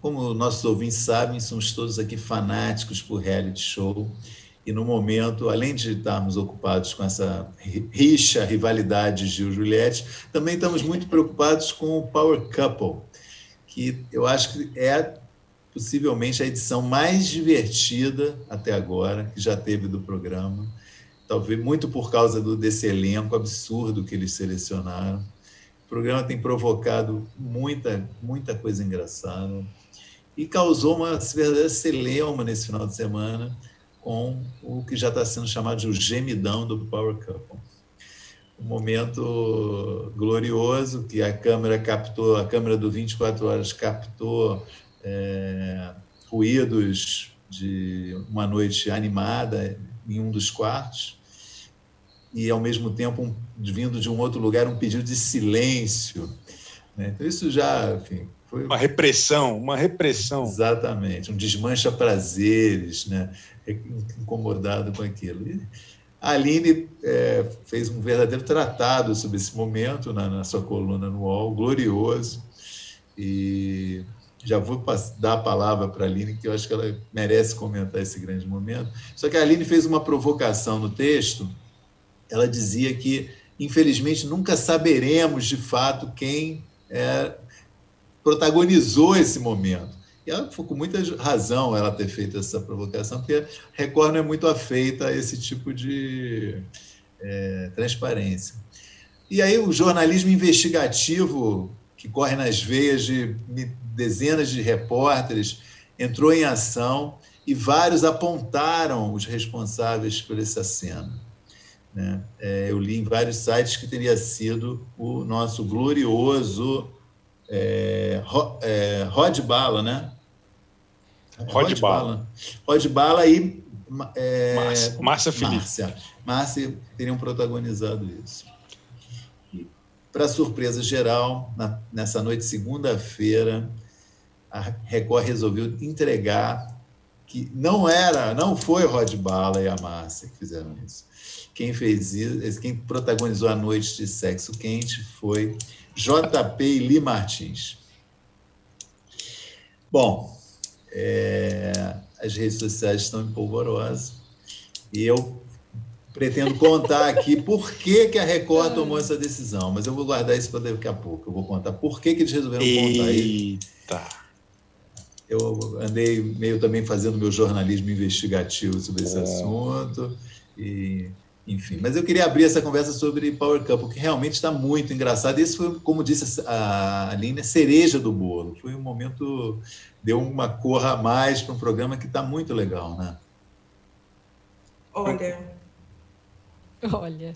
como nossos ouvintes sabem, somos todos aqui fanáticos por reality show. E no momento, além de estarmos ocupados com essa rixa, rivalidade Gil Juliette, também estamos muito preocupados com o Power Couple, que eu acho que é possivelmente a edição mais divertida até agora que já teve do programa. Talvez muito por causa do, desse elenco absurdo que eles selecionaram. O programa tem provocado muita, muita coisa engraçada e causou uma verdadeira celeuma nesse final de semana com o que já está sendo chamado de o gemidão do Power Couple. Um momento glorioso que a câmera captou, a câmera do 24 horas captou é, ruídos de uma noite animada em um dos quartos e ao mesmo tempo um, vindo de um outro lugar um pedido de silêncio. Né? Então isso já, enfim, foi uma repressão, uma repressão. Exatamente, um desmancha prazeres, né? incomodado com aquilo. E a Aline é, fez um verdadeiro tratado sobre esse momento na, na sua coluna UOL, glorioso. E já vou dar a palavra para a Aline, que eu acho que ela merece comentar esse grande momento. Só que a Aline fez uma provocação no texto. Ela dizia que, infelizmente, nunca saberemos de fato quem é protagonizou esse momento. E ela foi com muita razão ela ter feito essa provocação, porque Record não é muito afeita a esse tipo de é, transparência. E aí o jornalismo investigativo, que corre nas veias de dezenas de repórteres, entrou em ação e vários apontaram os responsáveis por essa cena. Né? É, eu li em vários sites que teria sido o nosso glorioso é, é, Rod Bala, né? Rod, Rod Bala. Bala. Rod Bala e é, Márcia, Márcia Felipe. Márcia, Márcia teriam protagonizado isso. Para surpresa geral, na, nessa noite, segunda-feira, a Record resolveu entregar que não era, não foi Rod Bala e a Márcia que fizeram isso. Quem fez isso, quem protagonizou a noite de sexo quente foi JP e Li Martins. Bom, é, as redes sociais estão empolvorosas e eu pretendo contar aqui por que, que a Record tomou essa decisão, mas eu vou guardar isso para daqui a pouco. Eu vou contar por que, que eles resolveram contar Eita. Eu andei meio também fazendo meu jornalismo investigativo sobre esse é. assunto e enfim, mas eu queria abrir essa conversa sobre Power Couple, que realmente está muito engraçado. Esse foi, como disse a Aline, a cereja do bolo. Foi um momento, deu uma cor a mais para um programa que está muito legal, né? Olha. Olha.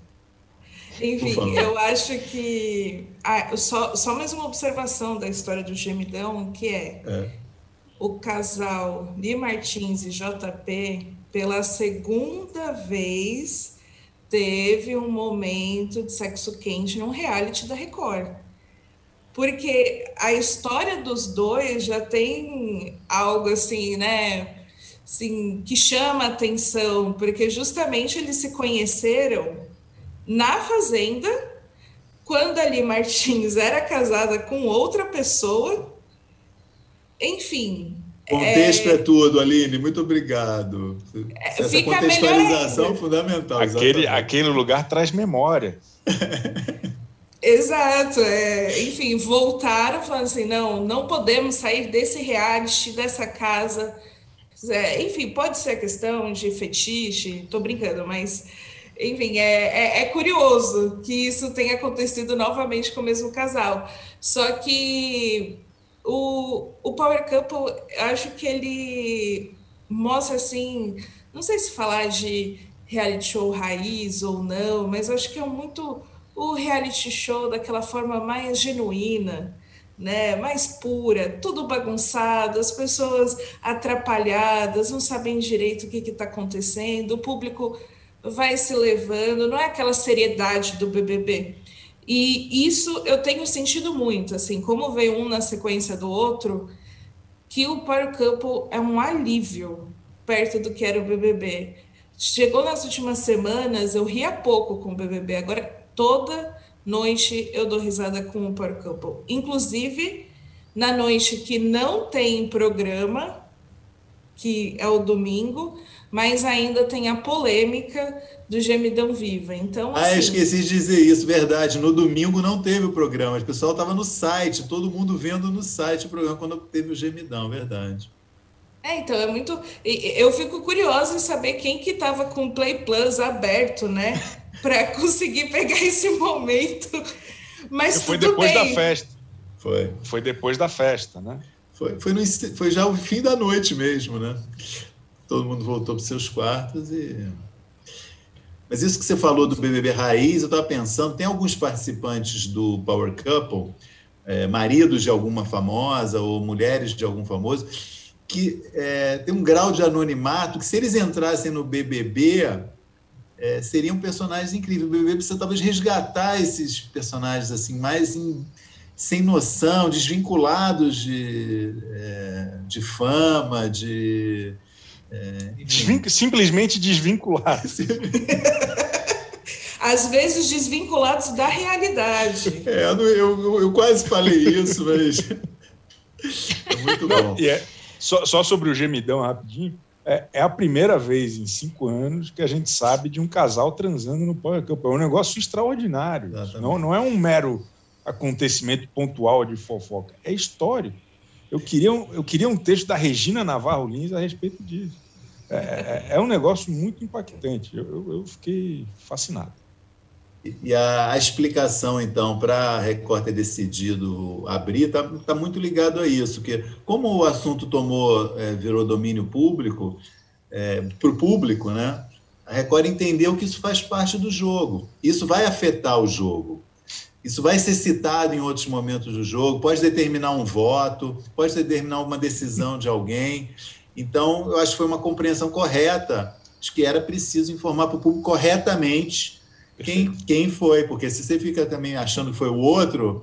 Enfim, eu acho que. Ah, só, só mais uma observação da história do gemidão, que é, é. o casal Li Martins e JP, pela segunda vez, teve um momento de sexo quente num reality da Record. Porque a história dos dois já tem algo assim, né? Assim, que chama atenção, porque justamente eles se conheceram na Fazenda, quando ali Martins era casada com outra pessoa. Enfim. Contexto é, é tudo, Aline, muito obrigado. É, Essa contextualização é fundamental. Aquele, aquele lugar traz memória. Exato, é, enfim, voltaram falando assim, não, não podemos sair desse reality, dessa casa, é, enfim, pode ser a questão de fetiche, tô brincando, mas enfim, é, é, é, curioso que isso tenha acontecido novamente com o mesmo casal. Só que o, o Power Couple, acho que ele mostra assim, não sei se falar de reality show raiz ou não, mas acho que é muito o reality show daquela forma mais genuína, né, mais pura, tudo bagunçado, as pessoas atrapalhadas, não sabem direito o que está acontecendo, o público vai se levando, não é aquela seriedade do BBB. E isso eu tenho sentido muito, assim, como veio um na sequência do outro, que o Power Couple é um alívio perto do que era o BBB. Chegou nas últimas semanas, eu ria pouco com o BBB, agora toda noite eu dou risada com o Power Couple. Inclusive, na noite que não tem programa, que é o domingo, mas ainda tem a polêmica do Gemidão Viva. Então, ah, assim... esqueci de dizer isso, verdade. No domingo não teve o programa, o pessoal estava no site, todo mundo vendo no site o programa quando teve o Gemidão, verdade. É, então é muito. Eu fico curiosa em saber quem que estava com o Play Plus aberto, né, para conseguir pegar esse momento. Mas foi depois bem. da festa. Foi. Foi depois da festa, né? Foi, foi, no, foi já o fim da noite mesmo, né? todo mundo voltou para seus quartos e. Mas isso que você falou do BBB Raiz, eu estava pensando, tem alguns participantes do Power Couple, é, maridos de alguma famosa ou mulheres de algum famoso, que é, tem um grau de anonimato que, se eles entrassem no BBB, é, seriam personagens incríveis. O BBB precisa talvez resgatar esses personagens assim mais em, sem noção, desvinculados de, é, de fama, de é, Desvin simplesmente desvinculados. Às vezes desvinculados da realidade. É, eu, eu, eu quase falei isso, mas. É muito bom. E é, só, só sobre o gemidão, rapidinho. É, é, a primeira vez em cinco anos que a gente sabe de um casal transando no Power Cup. É um negócio extraordinário. Não, não é um mero acontecimento pontual de fofoca. É histórico. Eu queria, um, eu queria um texto da Regina Navarro Lins a respeito disso. É, é, é um negócio muito impactante. Eu, eu, fiquei fascinado. E a, a explicação, então, para a Record ter decidido abrir, está tá muito ligado a isso, que como o assunto tomou, é, virou domínio público, é, para o público, né? A Record entendeu que isso faz parte do jogo. Isso vai afetar o jogo. Isso vai ser citado em outros momentos do jogo, pode determinar um voto, pode determinar uma decisão de alguém. Então, eu acho que foi uma compreensão correta, acho que era preciso informar para o público corretamente quem, quem foi, porque se você fica também achando que foi o outro,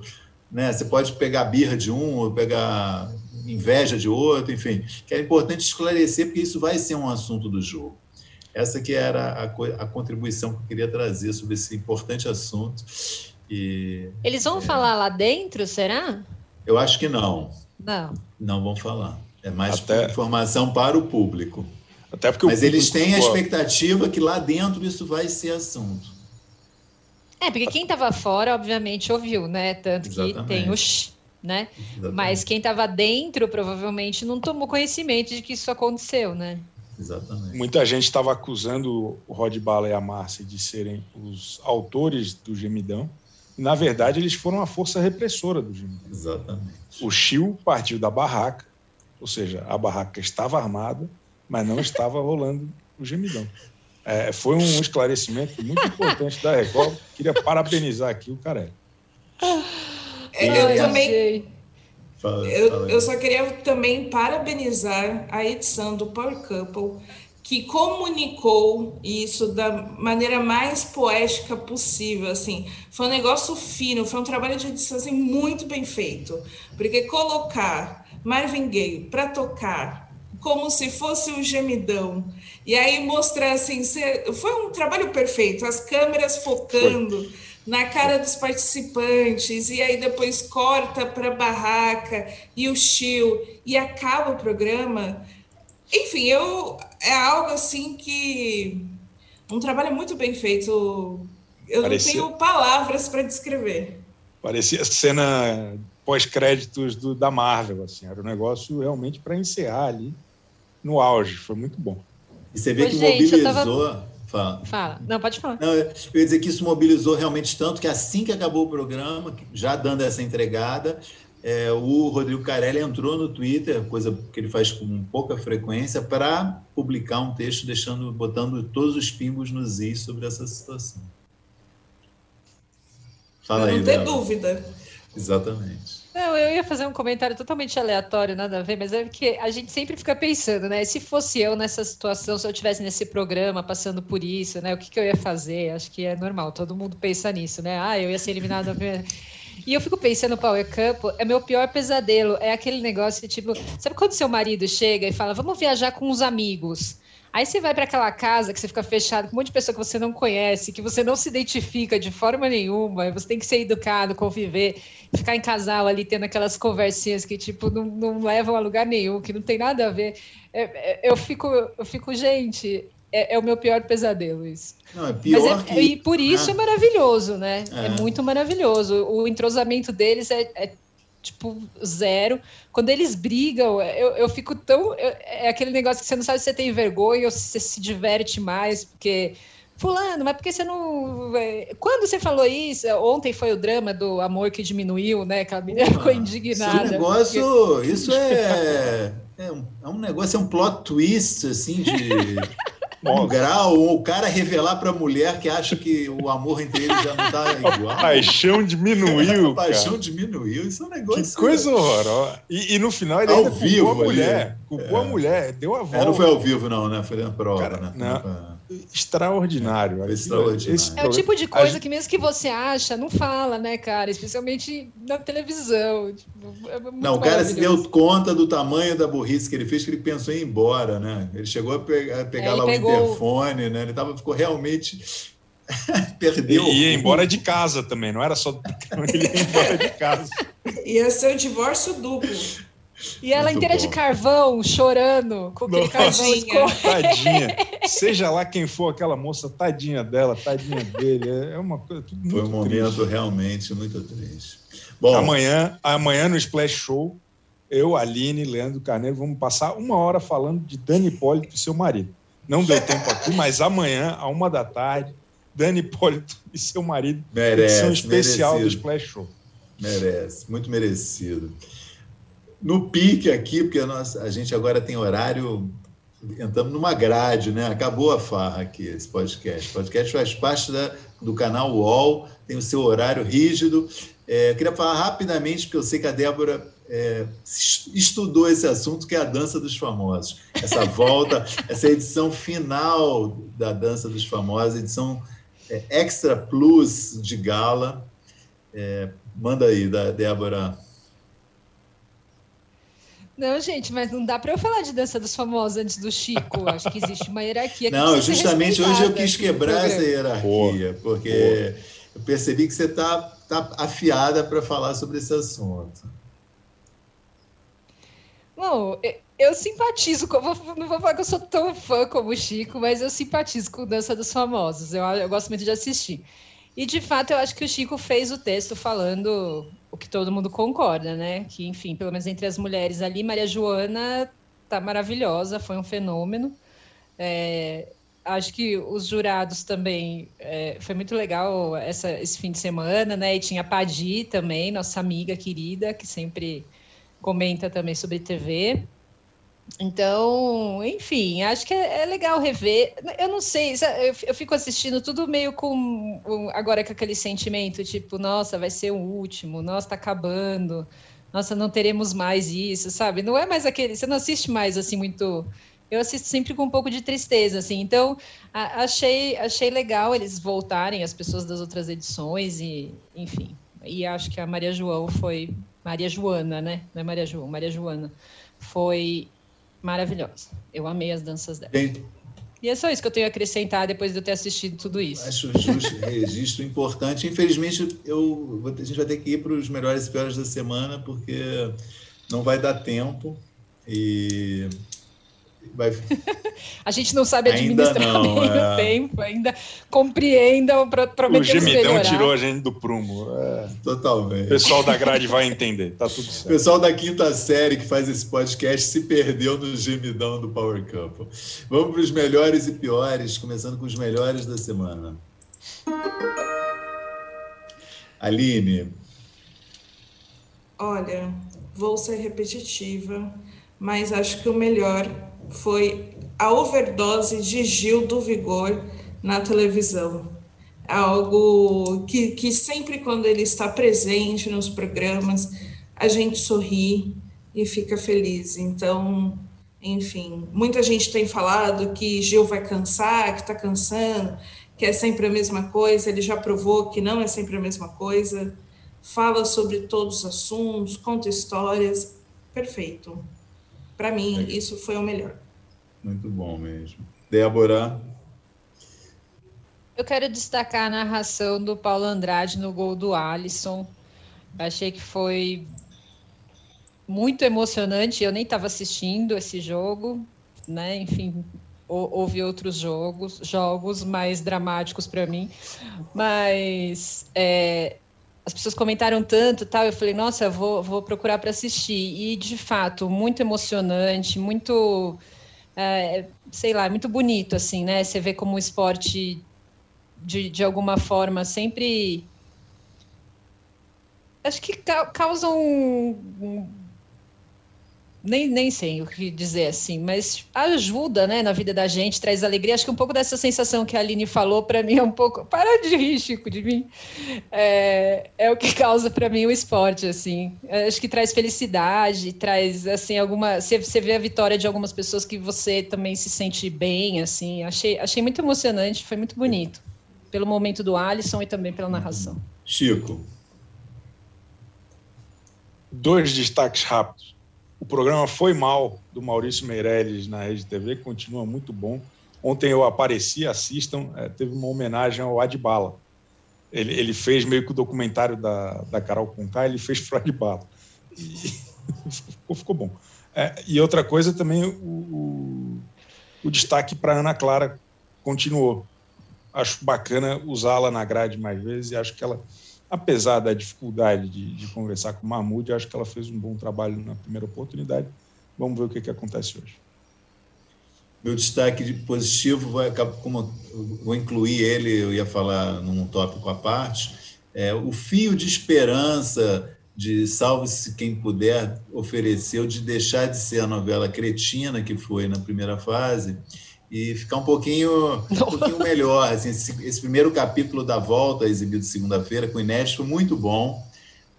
né, você pode pegar birra de um, ou pegar inveja de outro, enfim, que é importante esclarecer, porque isso vai ser um assunto do jogo. Essa que era a, a contribuição que eu queria trazer sobre esse importante assunto. E, Eles vão é, falar lá dentro, será? Eu acho que não. Não. Não vão falar. É mais Até... informação para o público. Até porque Mas eles têm a expectativa que lá dentro isso vai ser assunto. É, porque quem estava fora, obviamente, ouviu, né? Tanto Exatamente. que tem o sh, né? Exatamente. Mas quem estava dentro provavelmente não tomou conhecimento de que isso aconteceu, né? Exatamente. Muita gente estava acusando o Rod Bala e a Márcia de serem os autores do gemidão. E, na verdade, eles foram a força repressora do gemidão. Exatamente. O Chiu partiu da barraca, ou seja, a barraca estava armada, mas não estava rolando o gemidão. É, foi um esclarecimento muito importante da Record. Queria parabenizar aqui o Carelli. É, eu também. Fala, eu, eu só queria também parabenizar a edição do Power Couple, que comunicou isso da maneira mais poética possível, assim, foi um negócio fino, foi um trabalho de edição assim, muito bem feito, porque colocar Marvin Gaye para tocar como se fosse um gemidão e aí mostrar assim, foi um trabalho perfeito, as câmeras focando foi na cara dos participantes, e aí depois corta para a barraca e o chill, e acaba o programa. Enfim, eu é algo assim que um trabalho muito bem feito. Eu Parecia... não tenho palavras para descrever. Parecia cena pós-créditos da Marvel, assim, era um negócio realmente para encerrar ali no auge, foi muito bom. E você vê que gente, mobilizou, tava... Fala. Fala. Não, pode falar. Não, eu ia dizer que isso mobilizou realmente tanto que assim que acabou o programa, já dando essa entregada, é, o Rodrigo Carelli entrou no Twitter, coisa que ele faz com pouca frequência, para publicar um texto deixando, botando todos os pingos nos is sobre essa situação. Fala não aí, tem dúvida. Exatamente. Não, eu ia fazer um comentário totalmente aleatório, nada a ver, mas é porque a gente sempre fica pensando, né? Se fosse eu nessa situação, se eu estivesse nesse programa passando por isso, né? O que, que eu ia fazer? Acho que é normal, todo mundo pensa nisso, né? Ah, eu ia ser eliminado. E eu fico pensando, Power Cup, é meu pior pesadelo. É aquele negócio, tipo, sabe quando seu marido chega e fala, vamos viajar com os amigos? Aí você vai para aquela casa que você fica fechado com um monte de pessoa que você não conhece, que você não se identifica de forma nenhuma, você tem que ser educado, conviver, ficar em casal ali tendo aquelas conversinhas que, tipo, não, não levam a lugar nenhum, que não tem nada a ver. É, é, eu, fico, eu fico, gente, é, é, o meu pior pesadelo isso. Não, é pior é, que... E por isso é, é maravilhoso, né? É. muito maravilhoso. O entrosamento deles é tipo, zero. Quando eles brigam, eu, eu fico tão. Eu, é aquele negócio que você não sabe se você tem vergonha ou se você se diverte mais, porque. Fulano, mas por que você não. É, quando você falou isso? Ontem foi o drama do amor que diminuiu, né? Que a menina ficou indignada. Esse negócio, porque... isso é, é, um, é um negócio, é um plot twist, assim, de. um grau, ou o cara revelar para a mulher que acha que o amor entre eles já não está igual. A paixão diminuiu. a paixão cara. diminuiu, isso é um negócio. Que coisa horrorosa. E, e, no final ele ao ainda vivo, culpou a mulher. Culpou é. a mulher, deu a volta. É, não foi ao vivo, não, né? Foi na prova, cara, né? Não extraordinário. É, extraordinário. é o tipo de coisa que mesmo que você acha, não fala, né, cara? Especialmente na televisão. Tipo, é não, o cara se deu conta do tamanho da burrice que ele fez, que ele pensou em ir embora, né? Ele chegou a pegar, a pegar é, lá o interfone, né? Ele tava, ficou realmente... Perdeu. E ia embora de casa também, não era só ele ia embora de casa. Ia ser um divórcio duplo. E ela Muito inteira bom. de carvão, chorando, com aquele carvão. De tadinha. Seja lá quem for aquela moça, tadinha dela, tadinha dele. É, é uma coisa tudo Foi um momento triste. realmente muito triste. Bom, amanhã, amanhã no Splash Show, eu, Aline, Leandro Carneiro, vamos passar uma hora falando de Dani Hipólito e seu marido. Não deu tempo aqui, mas amanhã, a uma da tarde, Dani Hipólito e seu marido, merece, edição especial merecido. do Splash Show. Merece, muito merecido no pique aqui, porque a gente agora tem horário, entramos numa grade, né? Acabou a farra aqui, esse podcast. O podcast faz parte da, do canal UOL, tem o seu horário rígido. É, queria falar rapidamente, porque eu sei que a Débora é, estudou esse assunto, que é a Dança dos Famosos. Essa volta, essa edição final da Dança dos Famosos, edição é, Extra Plus de gala. É, manda aí, da Débora não, gente, mas não dá para eu falar de dança dos famosos antes do Chico. Acho que existe uma hierarquia. Que não, justamente hoje eu quis quebrar essa hierarquia, porque eu percebi que você está tá afiada para falar sobre esse assunto. Bom, eu simpatizo, com, não vou falar que eu sou tão fã como o Chico, mas eu simpatizo com Dança dos Famosos. Eu, eu gosto muito de assistir. E de fato, eu acho que o Chico fez o texto falando o que todo mundo concorda, né? Que, enfim, pelo menos entre as mulheres ali, Maria Joana tá maravilhosa, foi um fenômeno. É, acho que os jurados também é, foi muito legal essa, esse fim de semana, né? E tinha a Padi também, nossa amiga querida, que sempre comenta também sobre TV. Então, enfim, acho que é, é legal rever. Eu não sei, eu, fico assistindo tudo meio com agora com aquele sentimento, tipo, nossa, vai ser o último, nossa, tá acabando, nossa, não teremos mais isso, sabe? Não é mais aquele, você não assiste mais assim muito eu assisto sempre com um pouco de tristeza, assim. Então, a, achei, achei legal eles voltarem, as pessoas das outras edições, e, enfim. E acho que a Maria João foi. Maria Joana, né? Não é Maria João, Maria Joana. Foi maravilhosa. Eu amei as danças dela. Bem, e é só isso que eu tenho a acrescentar depois de eu ter assistido tudo isso. Acho justo, registro importante. Infelizmente, eu, a gente vai ter que ir para os melhores e piores da semana, porque não vai dar tempo. E Vai... a gente não sabe administrar não, bem é... o tempo, ainda compreendam, prometemos O gemidão melhorar. tirou a gente do prumo. É... Totalmente. O pessoal da grade vai entender, tá tudo certo. O pessoal da quinta série que faz esse podcast se perdeu no gemidão do Power Couple. Vamos para os melhores e piores, começando com os melhores da semana. Aline. Olha, vou ser repetitiva, mas acho que o melhor foi a overdose de Gil do Vigor na televisão. Algo que, que sempre quando ele está presente nos programas, a gente sorri e fica feliz. Então, enfim, muita gente tem falado que Gil vai cansar, que está cansando, que é sempre a mesma coisa. Ele já provou que não é sempre a mesma coisa. Fala sobre todos os assuntos, conta histórias. Perfeito. Para mim, isso foi o melhor. Muito bom mesmo. Débora? Eu quero destacar a narração do Paulo Andrade no gol do Alisson. Achei que foi muito emocionante. Eu nem estava assistindo esse jogo, né? Enfim, houve outros jogos, jogos mais dramáticos para mim, mas é, as pessoas comentaram tanto, tal. Eu falei, nossa, vou, vou procurar para assistir. E de fato, muito emocionante, muito é, sei lá, é muito bonito, assim, né? Você vê como o esporte, de, de alguma forma, sempre. Acho que causa um, um nem, nem sei o que dizer assim, mas ajuda, né, na vida da gente, traz alegria. Acho que um pouco dessa sensação que a Aline falou para mim é um pouco. Para de rir, Chico, de mim. É, é o que causa para mim o esporte, assim. Acho que traz felicidade, traz, assim, alguma. Você, vê a vitória de algumas pessoas que você também se sente bem, assim. Achei, achei muito emocionante, foi muito bonito. Pelo momento do Alisson e também pela narração. Chico. Dois destaques rápidos. O programa Foi Mal, do Maurício Meirelles na Rede TV, continua muito bom. Ontem eu apareci, assistam, é, teve uma homenagem ao Adbala. Ele, ele fez meio que o documentário da, da Carol Conká, ele fez pro Adbala. E ficou, ficou bom. É, e outra coisa também, o, o, destaque para Ana Clara continuou. Acho bacana usá-la na grade mais vezes e acho que ela apesar da dificuldade de, de conversar com o Mahmoud, acho que ela fez um bom trabalho na primeira oportunidade. Vamos ver o que, que acontece hoje. Meu destaque de positivo, vai, como vou incluir ele, eu ia falar num tópico à parte, é, o fio de esperança de Salve-se Quem Puder ofereceu de deixar de ser a novela cretina que foi na primeira fase e ficar um pouquinho, um pouquinho melhor. Assim, esse, esse, primeiro capítulo da volta, exibido segunda-feira, com o Inédito, foi muito bom.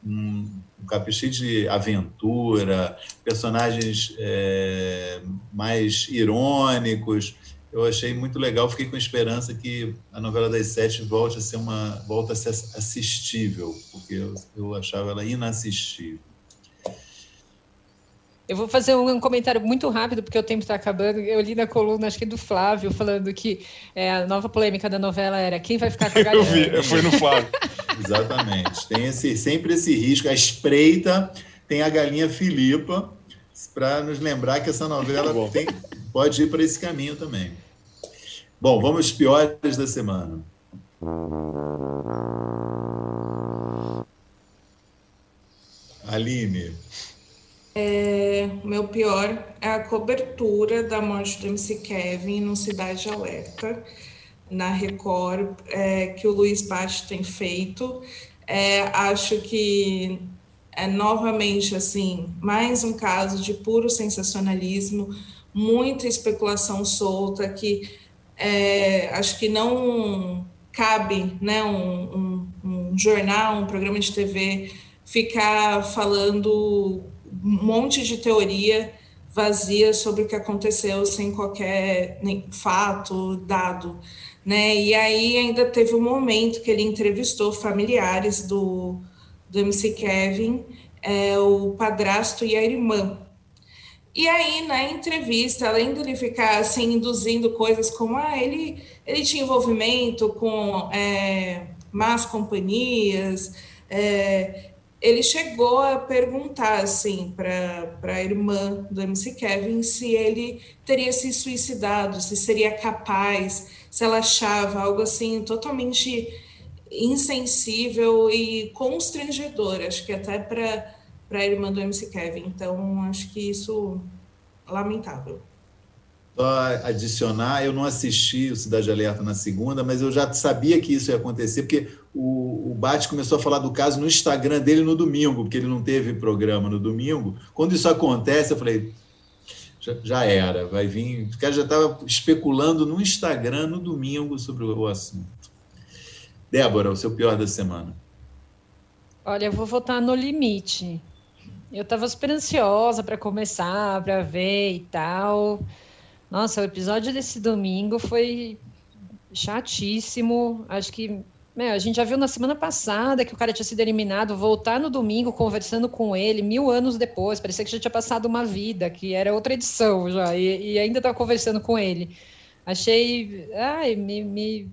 Um, um capítulo cheio de aventura, personagens é, mais irônicos. Eu achei muito legal, fiquei com esperança que a novela das sete volte a ser uma volta a ser assistível, porque eu, eu achava ela inassistível. Eu vou fazer um comentário muito rápido, porque o tempo está acabando. Eu li na coluna, acho que do Flávio, falando que é, a nova polêmica da novela era quem vai ficar com a galinha. Eu vi, foi no Flávio. Exatamente. Tem esse, sempre esse risco. A espreita tem a galinha Filipa, para nos lembrar que essa novela tá tem, pode ir para esse caminho também. Bom, vamos piores da semana. Aline. É, meu pior é a cobertura da morte do MC Kevin no Cidade Alerta, na Record, é, que o Luiz Bate tem feito. É, acho que é novamente assim mais um caso de puro sensacionalismo, muita especulação solta que é, acho que não cabe né, um, um, um jornal, um programa de TV ficar falando um monte de teoria vazia sobre o que aconteceu sem qualquer nem, fato dado, né? E aí ainda teve um momento que ele entrevistou familiares do, do MC Kevin, é, o padrasto e a irmã. E aí, na entrevista, além dele ficar assim, induzindo coisas como ah, ele, ele tinha envolvimento com é, más companhias, é, ele chegou a perguntar assim para a irmã do MC Kevin se ele teria se suicidado, se seria capaz, se ela achava algo assim totalmente insensível e constrangedor, acho que até para a irmã do MC Kevin. Então, acho que isso lamentável. Só adicionar, eu não assisti o Cidade Alerta na segunda, mas eu já sabia que isso ia acontecer, porque o, Bate começou a falar do caso no Instagram dele no domingo, porque ele não teve programa no domingo. Quando isso acontece, eu falei, já, já era, vai vir. O cara já estava especulando no Instagram no domingo sobre o assunto. Débora, o seu pior da semana. Olha, eu vou votar no limite. Eu estava super ansiosa para começar, para ver e tal. Nossa, o episódio desse domingo foi chatíssimo. Acho que né, a gente já viu na semana passada que o cara tinha sido eliminado, voltar no domingo conversando com ele, mil anos depois, parecia que já tinha passado uma vida, que era outra edição já, e, e ainda estava conversando com ele. Achei, ai, me, me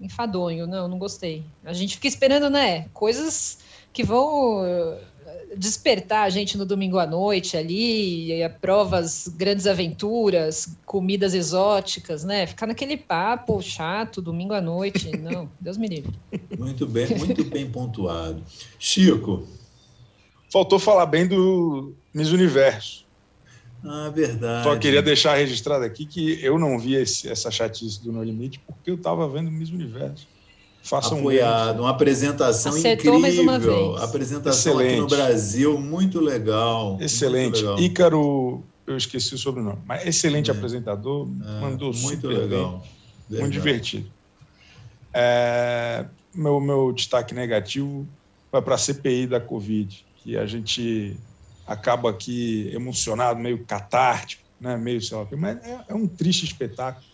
enfadonho, não, não gostei. A gente fica esperando, né, coisas que vão despertar a gente no domingo à noite ali, provas, grandes aventuras, comidas exóticas, né? Ficar naquele papo chato domingo à noite, não, Deus me livre. Muito bem, muito bem pontuado. Chico. Faltou falar bem do Miss Universo. Ah, verdade. Só queria deixar registrado aqui que eu não vi esse, essa chatice do No Limite porque eu estava vendo Miss Universo. Façam apoiado, uma apresentação Acertou incrível, apresentação Excelente. aqui no Brasil, muito legal. Excelente. Muito legal. Ícaro, eu esqueci o sobrenome, mas excelente é. apresentador, é. mandou muito super legal, bem, muito divertido. É, meu, meu destaque negativo vai para a CPI da Covid, que a gente acaba aqui emocionado, meio catártico, né? meio sei lá, mas é, é um triste espetáculo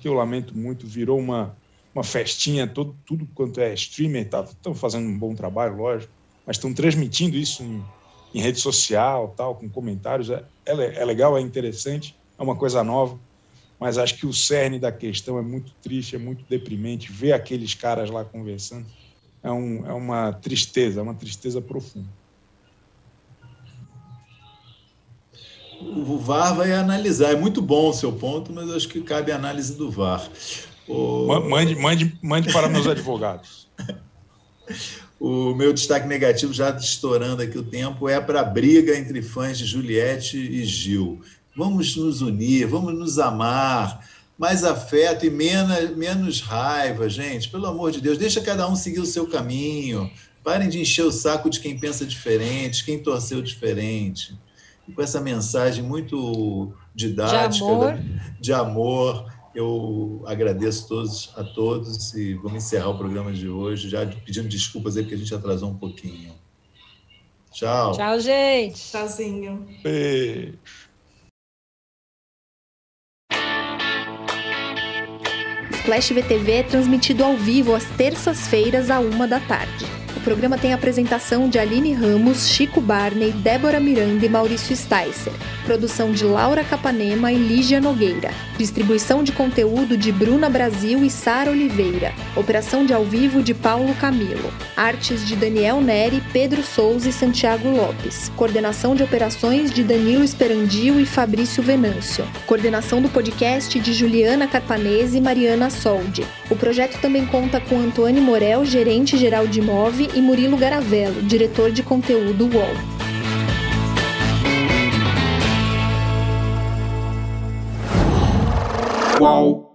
que eu lamento muito, virou uma uma festinha, todo, tudo quanto é streamer, estão tá, fazendo um bom trabalho, lógico, mas estão transmitindo isso em, em, rede social, tal, com comentários. É, é, é, legal, é interessante, é uma coisa nova, mas acho que o cerne da questão é muito triste, é muito deprimente. Ver aqueles caras lá conversando é, um, é uma tristeza, é uma tristeza profunda. O VAR vai analisar. É muito bom o seu ponto, mas acho que cabe a análise do VAR. O... Mande, mande, mande para meus advogados. O meu destaque negativo, já estourando aqui o tempo, é para a briga entre fãs de Juliette e Gil. Vamos nos unir, vamos nos amar, mais afeto e menos, menos raiva, gente. Pelo amor de Deus, deixa cada um seguir o seu caminho. Parem de encher o saco de quem pensa diferente, quem torceu diferente. E com essa mensagem muito didática de amor, de amor eu agradeço todos, a todos e vamos encerrar o programa de hoje, já pedindo desculpas aí porque a gente atrasou um pouquinho. Tchau. Tchau, gente. Tchauzinho. Beijo. Splash VTV é transmitido ao vivo às terças-feiras, à uma da tarde. Programa tem apresentação de Aline Ramos, Chico Barney, Débora Miranda e Maurício Sticer. Produção de Laura Capanema e Lígia Nogueira. Distribuição de conteúdo de Bruna Brasil e Sara Oliveira. Operação de ao vivo de Paulo Camilo. Artes de Daniel Neri, Pedro Souza e Santiago Lopes. Coordenação de operações de Danilo Esperandio e Fabrício Venâncio. Coordenação do podcast de Juliana Carpanese e Mariana Soldi. O projeto também conta com Antônio Morel, gerente geral de Move, e Murilo Garavello, diretor de conteúdo UOL. Qual?